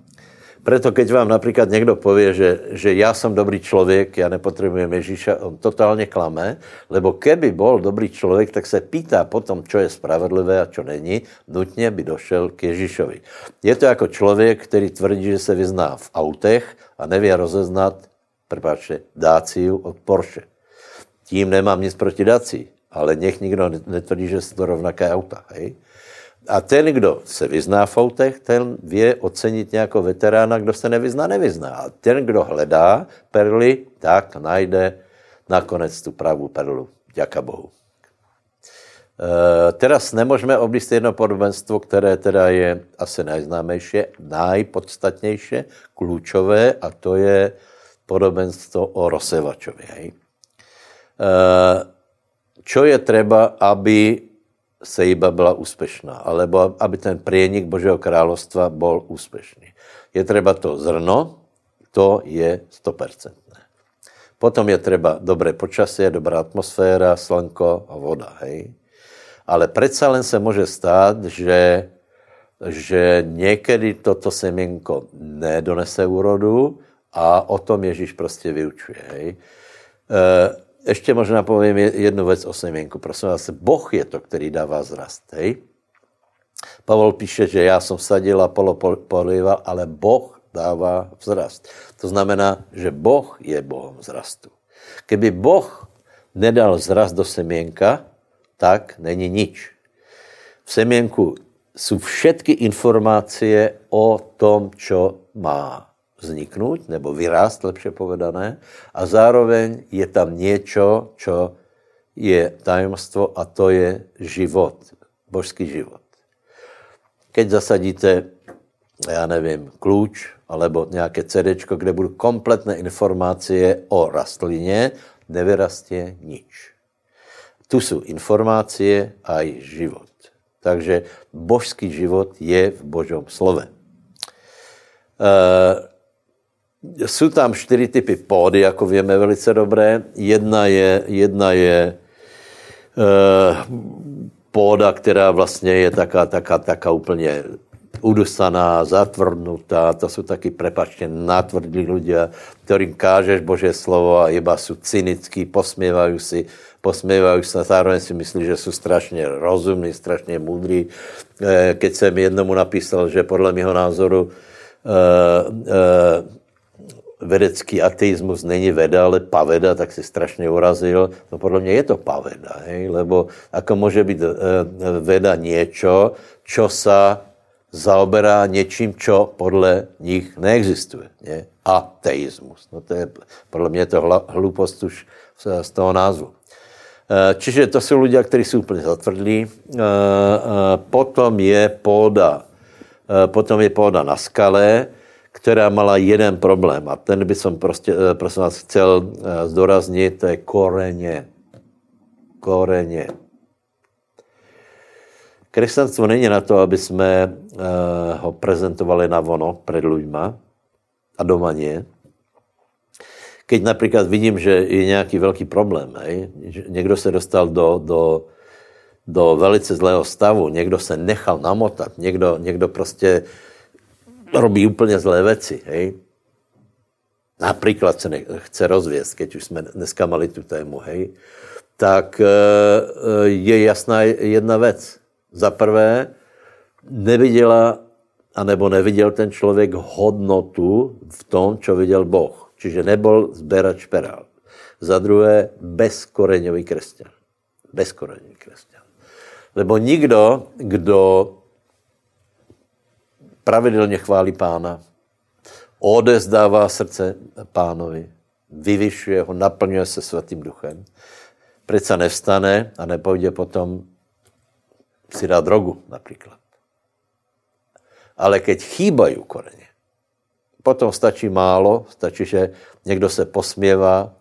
Preto keď vám například někdo pově, že, že já jsem dobrý člověk, já nepotřebuji Ježíša, on totálně klame, lebo keby bol dobrý člověk, tak se pýtá potom, čo je spravedlivé a čo není, nutně by došel k Ježíšovi. Je to jako člověk, který tvrdí, že se vyzná v autech a neví rozeznat, prepáčte, Daciu od Porsche. Tím nemám nic proti Daci, ale nech nikdo netvrdí, že jsou to rovnaké auta. Hej? A ten, kdo se vyzná v autech, ten vě ocenit nějakého veterána, kdo se nevyzná, nevyzná. A ten, kdo hledá perly, tak najde nakonec tu pravou perlu. Děka Bohu. E, teraz nemůžeme oblíst jedno podobenstvo, které teda je asi nejznámější, nejpodstatnější, klíčové, a to je podobenstvo o rozsevačovi. Hej. E, čo je třeba, aby sejba byla úspěšná, alebo aby ten prienik Božího královstva byl úspěšný. Je třeba to zrno, to je 100%. Potom je třeba dobré počasí, dobrá atmosféra, slnko a voda, hej. Ale přece len se může stát, že, že někdy toto semienko nedonese úrodu a o tom Ježíš prostě vyučuje, hej. E, ještě možná povím jednu věc o semínku. Prosím vás, Boh je to, který dává zrast. Hej? Pavel píše, že já jsem sadil a polo polival, ale Boh dává vzrast. To znamená, že Boh je Bohem vzrastu. Keby Boh nedal vzrast do semienka, tak není nič. V semienku jsou všetky informace o tom, čo má vzniknout, nebo vyrást, lepše povedané, a zároveň je tam něco, čo je tajemstvo a to je život, božský život. Keď zasadíte, já nevím, kluč alebo nějaké CD, kde budou kompletné informace o rastlině, nevyrastě nič. Tu jsou informace a i život. Takže božský život je v Božom slove. Uh, jsou tam čtyři typy pódy, jako víme velice dobré. Jedna je, jedna je e, póda, která vlastně je taká, taká, taká úplně udusaná, zatvrdnutá, to jsou taky prepačně natvrdlí lidé, kterým kážeš Bože slovo a iba jsou cynický, posměvají si, posměvají se, zároveň si myslí, že jsou strašně rozumní, strašně moudrý. E, keď jsem jednomu napísal, že podle mého názoru e, e, vedecký ateismus není veda, ale paveda, tak si strašně urazil. No podle mě je to paveda, hej? lebo ako může být e, veda něco, čo sa zaoberá něčím, čo podle nich neexistuje. Ne? Ateismus. No to je, podle mě je to hlupost už z toho názvu. E, čiže to jsou lidé, kteří jsou úplně zatvrdlí. E, potom je póda, potom je póda na skale, která mala jeden problém a ten by som prostě, eh, prosím vás, chcel eh, zdoraznit, to je koreně. Koreně. Křesťanstvo není na to, aby jsme eh, ho prezentovali na vono před lidma a doma nie. Keď například vidím, že je nějaký velký problém, hej, že někdo se dostal do, do, do velice zlého stavu, někdo se nechal namotat, někdo, někdo prostě robí úplně zlé věci, hej. Například se chce rozvěst, keď už jsme dneska mali tu tému, hej. Tak e, je jasná jedna věc. Za prvé, neviděla, anebo neviděl ten člověk hodnotu v tom, co viděl Boh. Čiže nebyl zberač perál. Za druhé, bezkoreňový křesťan. Bezkoreňový křesťan. Lebo nikdo, kdo pravidelně chválí pána, odezdává srdce pánovi, vyvyšuje ho, naplňuje se svatým duchem. Přece nevstane a nepojde potom si dá drogu například. Ale keď chýbají koreně, potom stačí málo, stačí, že někdo se posměvá,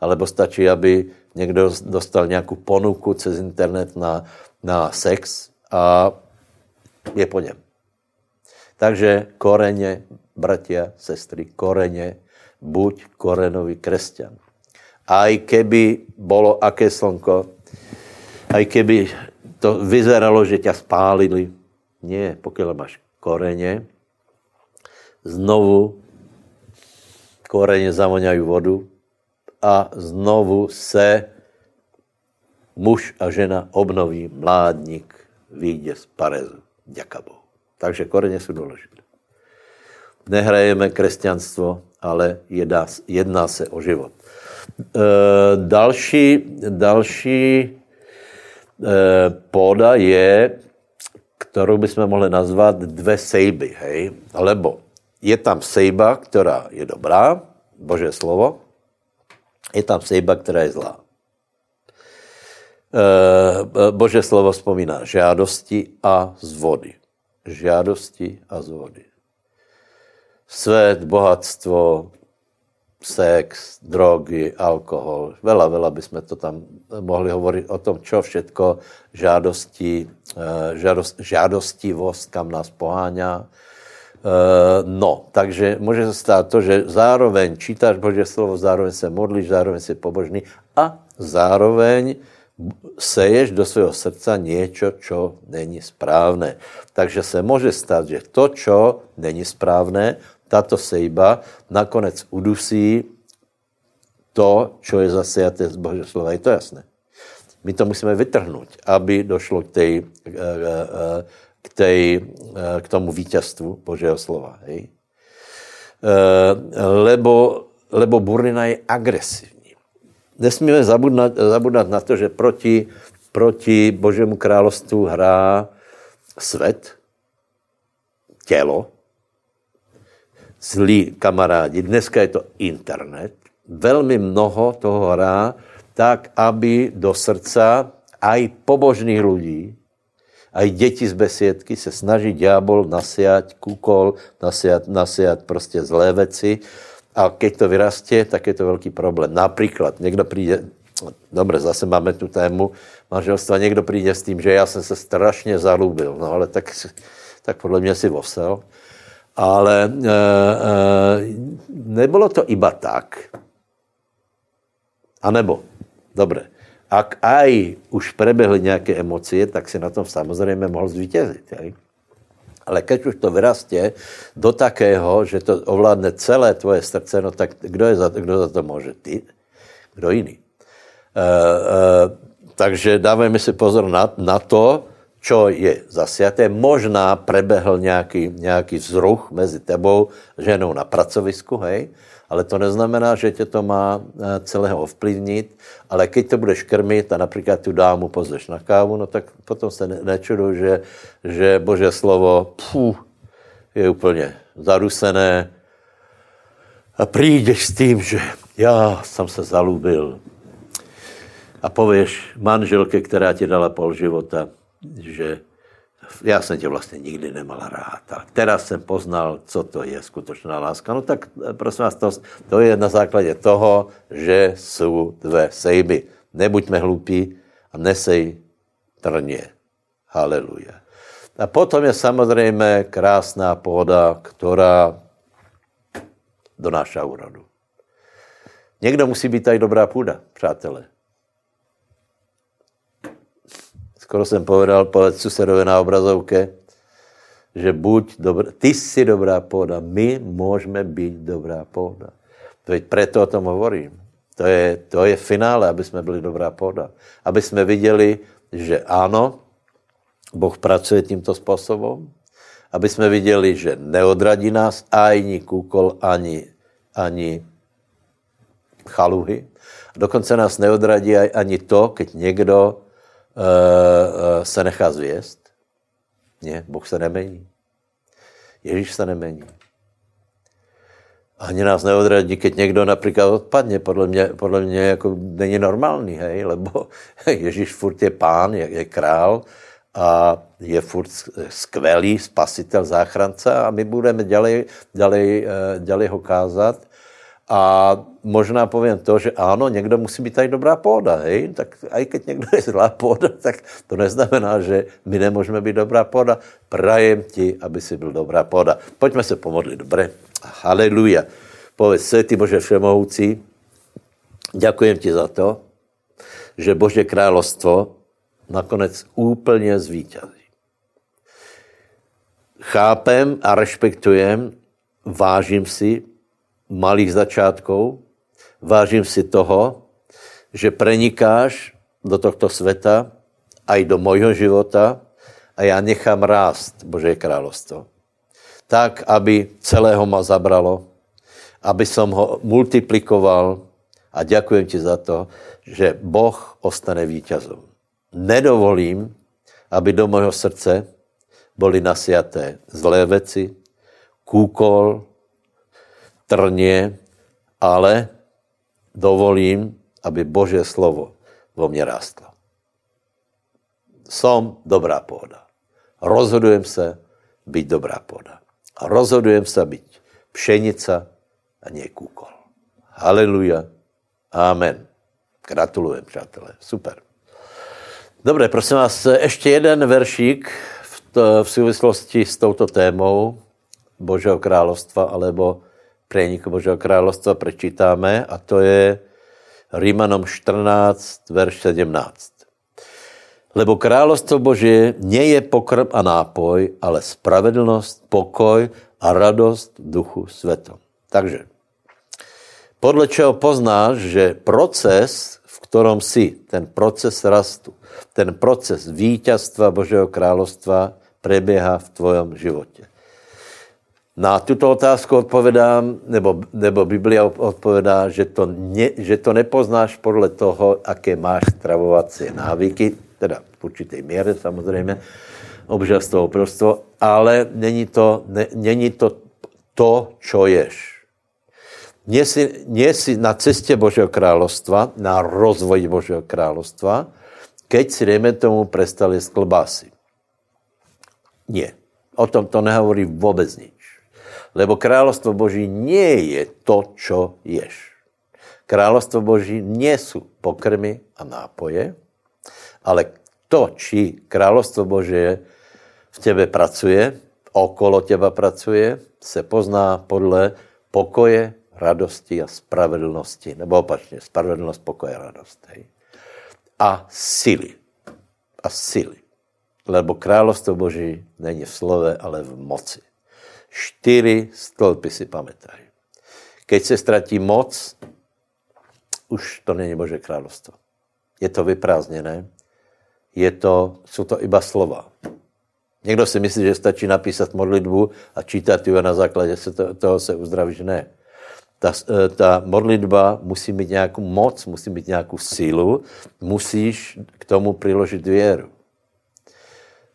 alebo stačí, aby někdo dostal nějakou ponuku cez internet na, na sex a je po něm. Takže koreně, bratia, sestry, koreně, buď korenový kresťan. Aj keby bolo aké slnko, aj keby to vyzeralo, že ťa spálili, nie, pokud máš koreně, znovu koreně zavoňají vodu a znovu se muž a žena obnoví, mládník vyjde z parezu. Děka Bohu. Takže koreně jsou důležité. Nehrajeme křesťanstvo, ale jedná, jedná se o život. E, další, další e, póda je, kterou bychom mohli nazvat dvě sejby, hej? Lebo je tam sejba, která je dobrá, Bože slovo, je tam sejba, která je zlá. E, Bože slovo vzpomíná žádosti a z vody. Žádosti a z vody. Svět, bohatstvo, sex, drogy, alkohol. Vela, vela bychom to tam mohli hovorit o tom, čo všetko žádosti, e, žádost, žádostivost, kam nás poháňa, Eh, no, takže může se stát to, že zároveň čítáš Boží slovo, zároveň se modlíš, zároveň jsi pobožný a zároveň seješ do svého srdca něco, čo není správné. Takže se může stát, že to, čo není správné, tato sejba nakonec udusí to, čo je zasejaté z Božího slova. Je to jasné. My to musíme vytrhnout, aby došlo k té k, tej, k tomu vítězstvu Božího slova. Hej? Eh, lebo, lebo burlina je agresivní. Nesmíme zabudat, zabudat na to, že proti, proti Božímu královstvu hrá svět, tělo, zlí kamarádi. Dneska je to internet. Velmi mnoho toho hrá tak, aby do srdca aj pobožných lidí aj děti z besiedky se snaží ďábol nasiať kukol, nasiať, nasiať prostě zlé věci. A keď to vyrastě, tak je to velký problém. Například někdo přijde, dobře, zase máme tu tému manželstva, někdo přijde s tím, že já jsem se strašně zalúbil, no ale tak, tak podle mě si vosel. Ale e, e, nebylo to iba tak. A nebo, dobré, ak aj už prebehly nějaké emocie, tak si na tom samozřejmě mohl zvítězit. Ale keď už to vyrastě do takého, že to ovládne celé tvoje srdce, no tak kdo, je za, kdo za to může? Ty? Kdo jiný? E, e, takže dávajme si pozor na, na to, čo je zasiaté. Možná prebehl nějaký, nějaký vzruch mezi tebou, ženou na pracovisku, hej, ale to neznamená, že tě to má eh, celého ovplyvnit, ale keď to budeš krmit a například tu dámu pozveš na kávu, no tak potom se nečudu, že, že Bože slovo pů, je úplně zarusené. A přijdeš s tím, že já jsem se zalúbil. A pověš manželke, která ti dala pol života, že já jsem tě vlastně nikdy nemal rád. A teraz jsem poznal, co to je skutečná láska. No tak eh, prosím vás, to, to je na základě toho, že jsou dvě sejby. Nebuďme hlupí a nesej trně. Haleluja. A potom je samozřejmě krásná půda, která donáša úrodu. Někdo musí být tady dobrá půda, přátelé. Skoro jsem povedal, povedz susedovi na obrazovke, že buď dobrá, ty jsi dobrá půda, my můžeme být dobrá půda. Veď preto o tom hovorím. To je, to je finále, aby jsme byli dobrá půda. Aby jsme viděli, že ano, Boh pracuje tímto způsobem, aby jsme viděli, že neodradí nás ani kúkol, ani, ani chaluhy. Dokonce nás neodradí ani to, keď někdo se nechá zvěst. Ne, Boh se nemení. Ježíš se nemení. Ani nás neodradí, keď někdo například odpadne, podle mě, podle mě jako není normální, hej, lebo Ježíš furt je pán, je, je král a je furt skvělý spasitel, záchrance a my budeme ďalej, ďalej, eh, ďalej ho kázat A možná povím to, že ano, někdo musí být tady dobrá půda, hej? tak i keď někdo je zlá půda, tak to neznamená, že my nemůžeme být dobrá půda. Prajem ti, aby si byl dobrá půda. Pojďme se pomodlit, dobré? Haleluja. Povedz, světý Bože Všemohoucí, děkujem ti za to, že Bože královstvo nakonec úplně zvítězí. Chápem a respektujem, vážím si malých začátků, vážím si toho, že prenikáš do tohto světa a i do mojho života a já nechám rást Bože královstvo. Tak, aby celého ma zabralo, aby som ho multiplikoval a děkujem ti za to, že Boh ostane vítězom. Nedovolím, aby do mojho srdce boli nasiaté zlé věci, kúkol, trně, ale dovolím, aby Bože slovo vo mně rástlo. Som dobrá půda. Rozhodujem se být dobrá půda. A rozhodujem se být pšenica a nie kúkol. Haleluja. Amen. Gratulujem, přátelé. Super. Dobře, prosím vás, ještě jeden veršík v, to, v souvislosti s touto témou Božího královstva, alebo prienik Božího královstva prečítáme a to je Rímanom 14, verš 17. Lebo královstvo Božie nie je pokrm a nápoj, ale spravedlnost, pokoj a radost duchu svetom. Takže, podle čeho poznáš, že proces, v ktorom si, ten proces rastu, ten proces víťazstva Božího královstva preběhá v tvojom životě. Na tuto otázku odpovedám, nebo, nebo Biblia odpovedá, že to, ne, že to nepoznáš podle toho, aké máš stravovací návyky, teda v určité míře samozřejmě, obžarstvo, oprostvo, ale není to, ne, není to to, čo ješ. Nie si, nie si na cestě Božího královstva, na rozvoj Božího královstva, keď si, dejme tomu, prestali z klobásy. Nie. O tom to nehovorí vůbec nič. Lebo královstvo Boží nie je to, čo ješ. Královstvo Boží nie sú pokrmy a nápoje, ale to, či královstvo Božie v tebe pracuje, okolo teba pracuje, se pozná podle pokoje, radosti a spravedlnosti. Nebo opačně, spravedlnost, pokoje radost. Hej. A síly. A síly. Lebo královstvo Boží není v slove, ale v moci. Čtyři stolpy si pamätaj. Keď se ztratí moc, už to není Bože královstvo. Je to vyprázdněné, je to, jsou to iba slova. Někdo si myslí, že stačí napísat modlitbu a čítat ji na základě se to, toho se uzdravíš. Ne. Ta, ta modlitba musí mít nějakou moc, musí mít nějakou sílu, musíš k tomu přiložit věru.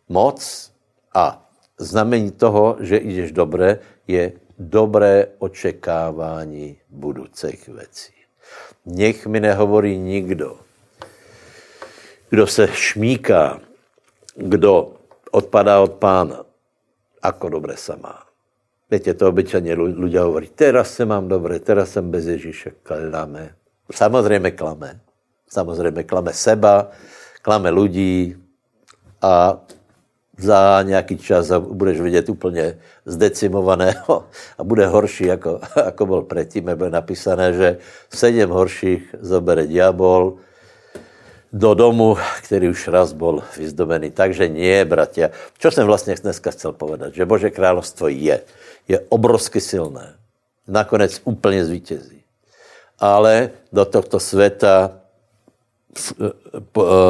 Moc a znamení toho, že jdeš dobré, je dobré očekávání budoucích věcí. Nech mi nehovorí nikdo, kdo se šmíká, kdo odpadá od pána, ako dobré se má. Víte, to obyčejně lidé hovorí, teraz se mám dobré, teraz jsem bez Ježíše, klame. Samozřejmě klame. Samozřejmě klame seba, klame lidí a za nějaký čas a budeš vidět úplně zdecimovaného a bude horší, jako, jako byl předtím, bude napísané, že sedm horších zobere diabol do domu, který už raz byl vyzdobený. Takže nie, bratia. Čo jsem vlastně dneska chcel povedat? Že Bože královstvo je. Je obrovsky silné. Nakonec úplně zvítězí. Ale do tohto světa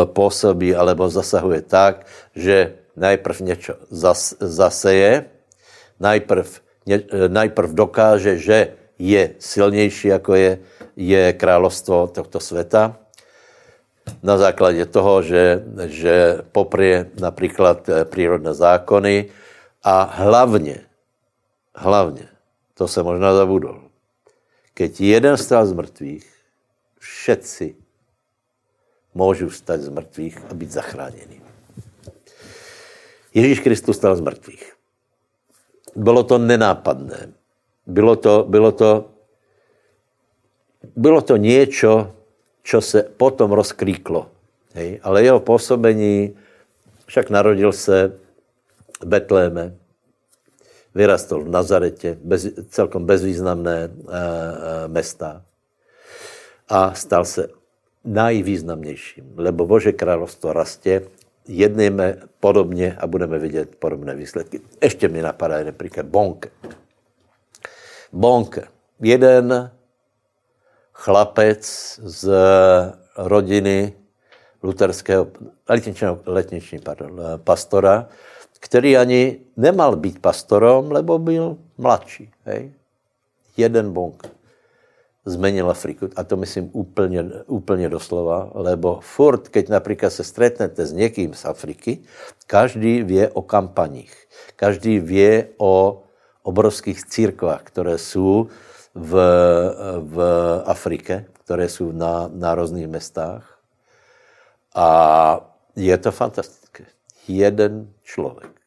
působí alebo zasahuje tak, že najprv něco zas, zaseje, najprv, najprv dokáže, že je silnější, jako je, je královstvo tohto světa, na základě toho, že, že poprie například eh, přírodné zákony a hlavně, hlavně, to se možná zabudol, keď jeden stál z mrtvých, všetci můžou stát z mrtvých a být zachráněni. Ježíš Kristus stal z mrtvých. Bylo to nenápadné. Bylo to, bylo to bylo to něco, čo se potom rozkríklo. Hej? Ale jeho působení, však narodil se v Betléme, vyrastl v Nazaretě, bez, celkom bezvýznamné e, e, mesta a stal se najvýznamnějším, lebo Bože královstvo rastě, jednejme podobně a budeme vidět podobné výsledky. Ještě mi napadá jeden příklad. Bonke. Bonke. Jeden chlapec z rodiny luterského, letničního, letniční, pardon, pastora, který ani nemal být pastorom, lebo byl mladší. Hej? Jeden bonk zmenil Afriku. A to myslím úplně, úplně doslova, lebo furt, keď například se stretnete s někým z Afriky, každý vě o kampaních, každý vě o obrovských církvách, které jsou v, v Afrike, které jsou na, na různých městách. A je to fantastické. Jeden člověk